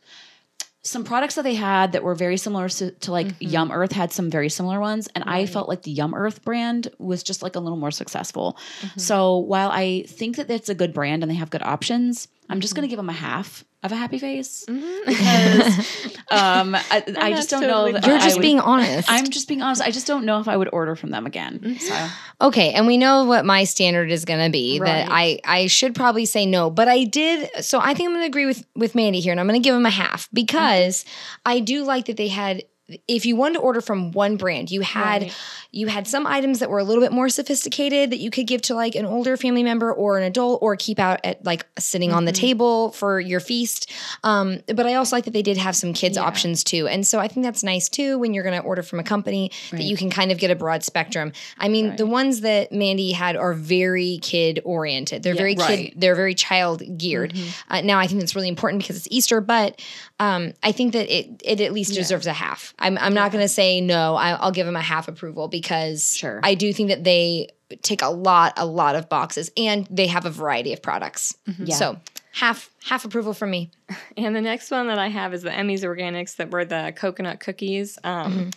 some products that they had that were very similar to, to like mm-hmm. Yum Earth had some very similar ones, and I felt like the Yum Earth brand was just like a little more successful. Mm-hmm. So while I think that it's a good brand and they have good options, I'm just mm-hmm. gonna give them a half of a happy face because <laughs> um, I, I just don't totally know. That You're I just would- being honest. I'm just being honest. I just don't know if I would order from them again. So Okay, and we know what my standard is going to be. That I I should probably say no, but I did. So I think I'm going to agree with with Mandy here, and I'm going to give them a half because I do like that they had. If you wanted to order from one brand, you had Right. you had some items that were a little bit more sophisticated that you could give to like an older family member or an adult or keep out at like sitting on the table for your feast. Um, but I also like that they did have some kids Yeah. options too, and so I think that's nice too when you're going to order from a company that you can kind of get a broad spectrum. I mean, the ones that Mandy had are very kid oriented. They're very right. kid. They're very child geared. Uh, now I think that's really important because it's Easter, but um, I think that it it at least deserves a half. I'm I'm not going to say no. I, I'll give them a half approval because Sure. I do think that they take a lot a lot of boxes and they have a variety of products. Yeah. So half half approval from me. <laughs> And the next one that I have is the Emmy's Organics that were the coconut cookies. Um,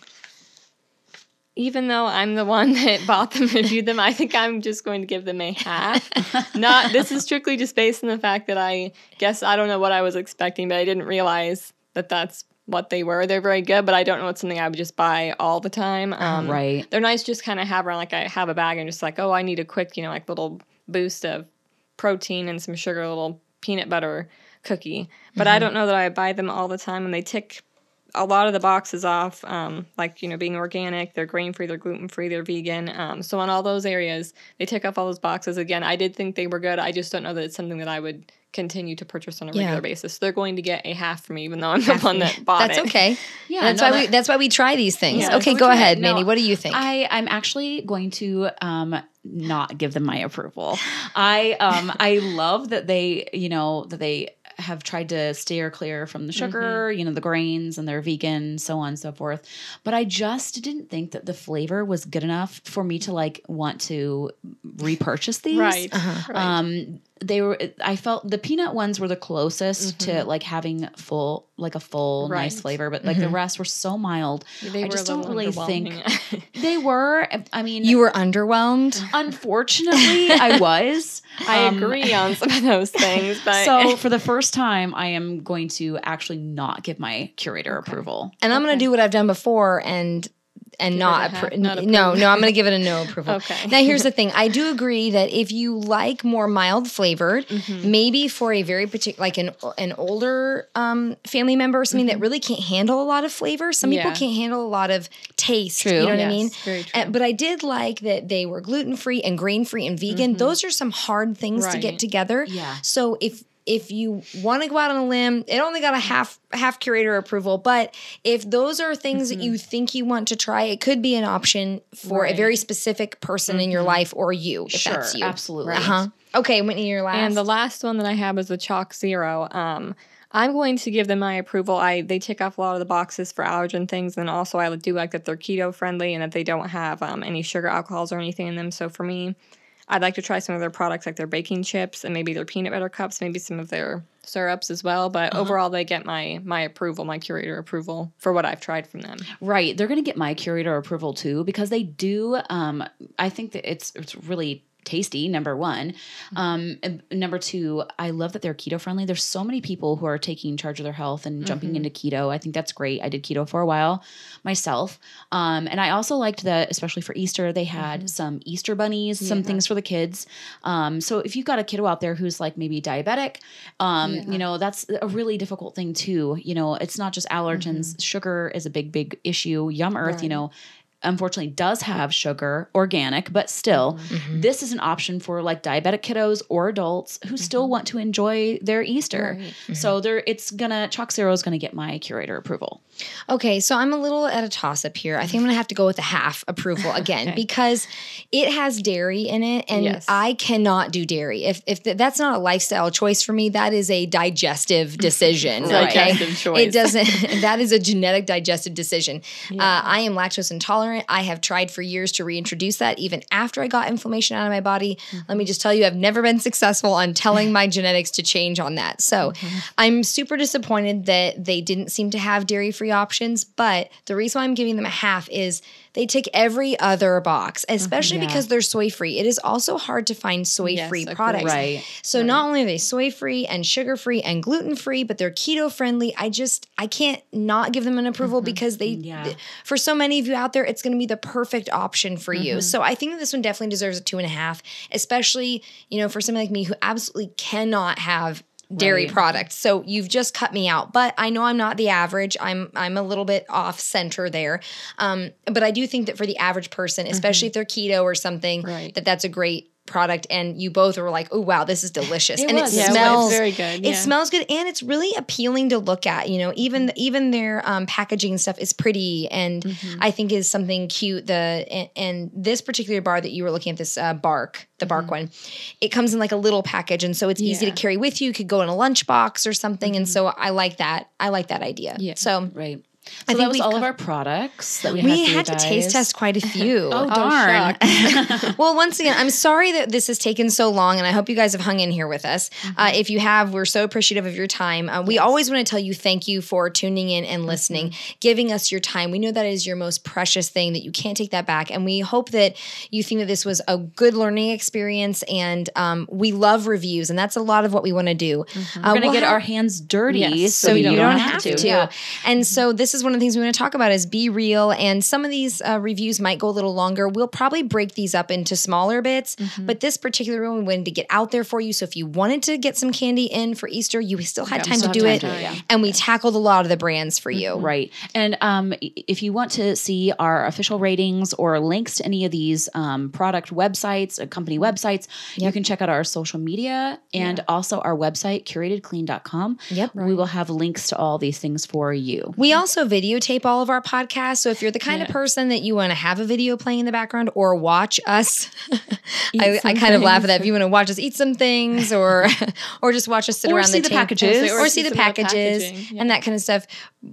Even though I'm the one <laughs> that bought them, reviewed them, I think I'm just going to give them a half. <laughs> Not this is strictly just based on the fact that I guess I don't know what I was expecting, but I didn't realize that that's what they were. They're very good, but I don't know it's something I would just buy all the time. Um, Right. They're nice, just kind of have around. Like I have a bag and just like, oh, I need a quick, you know, like little boost of protein and some sugar, a little peanut butter cookie. But I don't know that I buy them all the time, and they tick a lot of the boxes off. Um, like you know, being organic, they're grain free, they're gluten free, they're vegan. Um, so on all those areas, they tick off all those boxes. Again, I did think they were good. I just don't know that it's something that I would continue to purchase on a regular Yeah. basis. So they're going to get a half from me, even though I'm the one that bought That's it. okay. <laughs> Yeah, that's no, why we that's why we try these things. Yeah, okay, go ahead, try. Mandy. No, What do you think? I I'm actually going to um not give them my approval. <sighs> I um I love that they you know that they have tried to steer clear from the sugar, you know, the grains and they're vegan, so on and so forth. But I just didn't think that the flavor was good enough for me to like want to repurchase these. Right. Uh-huh. right. Um, they were. I felt the peanut ones were the closest to like having full, like a full, nice flavor. But like the rest were so mild. they I were just a don't really think <laughs> they were. I mean, you were underwhelmed. <laughs> Unfortunately, I was. <laughs> I Um, agree on some of those things, but So for the first time, I am going to actually not give my curator approval. And I'm going to do what I've done before and and Give not, it a half, appro- not no no I'm going to give it a no approval. <laughs> Okay. Now here's the thing. I do agree that if you like more mild flavored, Mm-hmm. maybe for a very particular like an an older um, family member or something that really can't handle a lot of flavor. Some people Mm-hmm. Can't handle a lot of taste. True. You know what I mean? very true. Uh, but I did like that they were gluten free and grain free and vegan. Those are some hard things to get together. Yeah. So if if you want to go out on a limb, it only got a half half curator approval. But if those are things that you think you want to try, it could be an option for a very specific person in your life or you, if Sure, that's you. absolutely. Uh huh. Okay, Whitney, your last. And the last one that I have is the ChocZero. Um, I'm going to give them my approval. I they tick off a lot of the boxes for allergen things, and also I do like that they're keto friendly and that they don't have um, any sugar alcohols or anything in them. So for me, I'd like to try some of their products like their baking chips and maybe their peanut butter cups, maybe some of their syrups as well. But overall, they get my my approval, my curator approval for what I've tried from them. Right. They're going to get my curator approval too because they do. Um, I think that it's it's really tasty. Number one, um, number two, I love that they're keto friendly. There's so many people who are taking charge of their health and jumping into keto. I think that's great. I did keto for a while myself, um, and I also liked that, especially for Easter, they had some Easter bunnies, some things for the kids. Um, so if you've got a kiddo out there who's like maybe diabetic, um, you know that's a really difficult thing too. You know, it's not just allergens. Sugar is a big, big issue. Yum Earth, you know, unfortunately does have sugar, organic, but still, mm-hmm. Mm-hmm. this is an option for like diabetic kiddos or adults who mm-hmm. still want to enjoy their Easter. So there, it's gonna ChocZero is gonna get my curator approval. Okay, so I'm a little at a toss up here. I think I'm gonna have to go with a half approval <laughs> again because it has dairy in it, and Yes. I cannot do dairy. If if th- that's not a lifestyle choice for me, that is a digestive <laughs> decision. Right. okay, Digestive choice. it doesn't. <laughs> that is a genetic digestive decision. Uh, I am lactose intolerant. I have tried for years to reintroduce that, even after I got inflammation out of my body. Let me just tell you, I've never been successful on telling my genetics to change on that. So mm-hmm. I'm super disappointed that they didn't seem to have dairy free options. But the reason why I'm giving them a half is they tick every other box, mm-hmm. especially Yeah. because they're soy free. It is also hard to find soy free Yes, products. Right. So not only are they soy free and sugar free and gluten free, but they're keto friendly. I just I can't not give them an approval mm-hmm. because they Yeah. for so many of you out there, it's going to be the perfect option for you. Mm-hmm. So I think that this one definitely deserves a two and a half, especially you know for somebody like me who absolutely cannot have dairy Right. products. So you've just cut me out. But I know I'm not the average. I'm I'm a little bit off center there. Um, but I do think that for the average person, especially if they're keto or something, Right. that that's a great product and you both were like oh wow this is delicious It and was. it Yeah, it smells very good, it yeah. smells good and it's really appealing to look at you know even even their um, packaging stuff is pretty and Mm-hmm. i think is something cute the and, and this particular bar that you were looking at this uh, bark the bark one it comes in like a little package and so it's easy to Mm-hmm. Yeah. Mm-hmm. carry with you could go in a lunchbox or something and so i like that i like that idea Yeah. so Right. So think that was all co- of our products that we, we had, had to taste test quite a <laughs> few. Oh darn! <laughs> <laughs> well, once again, I'm sorry that this has taken so long, and I hope you guys have hung in here with us. Mm-hmm. Uh, if you have, we're so appreciative of your time. Uh, we always want to tell you thank you for tuning in and listening, Mm-hmm. giving us your time. We know that is your most precious thing, that you can't take that back. And we hope that you think that this was a good learning experience. And um, we love reviews, and that's a lot of what we want to do. Uh, Mm-hmm. We're gonna we'll get have- our hands dirty, Yes, so, so you, you don't, have, to. Yeah. And so this is one of the things we want to talk about is be real. And some of these uh, reviews might go a little longer. We'll probably break these up into smaller bits, but this particular one we wanted to get out there for you. So if you wanted to get some candy in for Easter, you still had Yeah, time still to do time it. to yeah. And we tackled a lot of the brands for you. Right. And um, if you want to see our official ratings or links to any of these um, product websites, uh, company websites, you can check out our social media and also our website, curatedclean.com. Yep. We will have links to all these things for you. We also videotape all of our podcasts. So if you're the kind of person that you want to have a video playing in the background or watch us, <laughs> I, I kind of laugh at that. If you want to watch us eat some things or <laughs> or just watch us sit Or around see the, the packages. or, Or see see the some of the packages packaging, and that kind of stuff,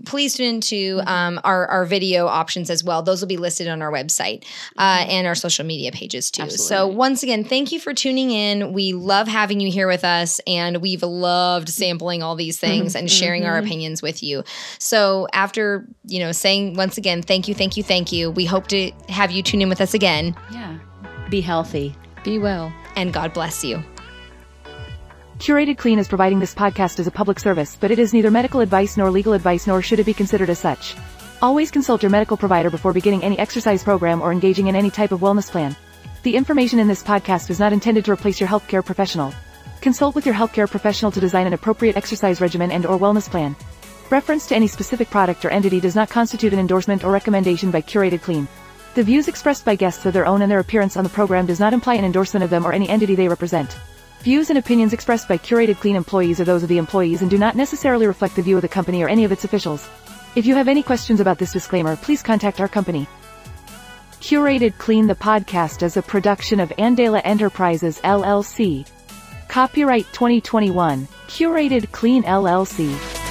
please tune into um, our, our video options as well. Those will be listed on our website uh, and our social media pages too. So once again, thank you for tuning in. We love having you here with us and we've loved sampling all these things and sharing our opinions with you. So after, you know, saying once again, thank you, thank you, thank you, we hope to have you tune in with us again Yeah. Be healthy. Be well. and God bless you. Curated Clean is providing this podcast as a public service, but it is neither medical advice nor legal advice nor should it be considered as such. Always consult your medical provider before beginning any exercise program or engaging in any type of wellness plan. The information in this podcast is not intended to replace your healthcare professional. Consult with your healthcare professional to design an appropriate exercise regimen and or wellness plan. Reference to any specific product or entity does not constitute an endorsement or recommendation by Curated Clean. The views expressed by guests are their own and their appearance on the program does not imply an endorsement of them or any entity they represent. Views and opinions expressed by Curated Clean employees are those of the employees and do not necessarily reflect the view of the company or any of its officials. If you have any questions about this disclaimer, please contact our company. Curated Clean the podcast is a production of Andela Enterprises LLC. Copyright 2021. Curated Clean LLC.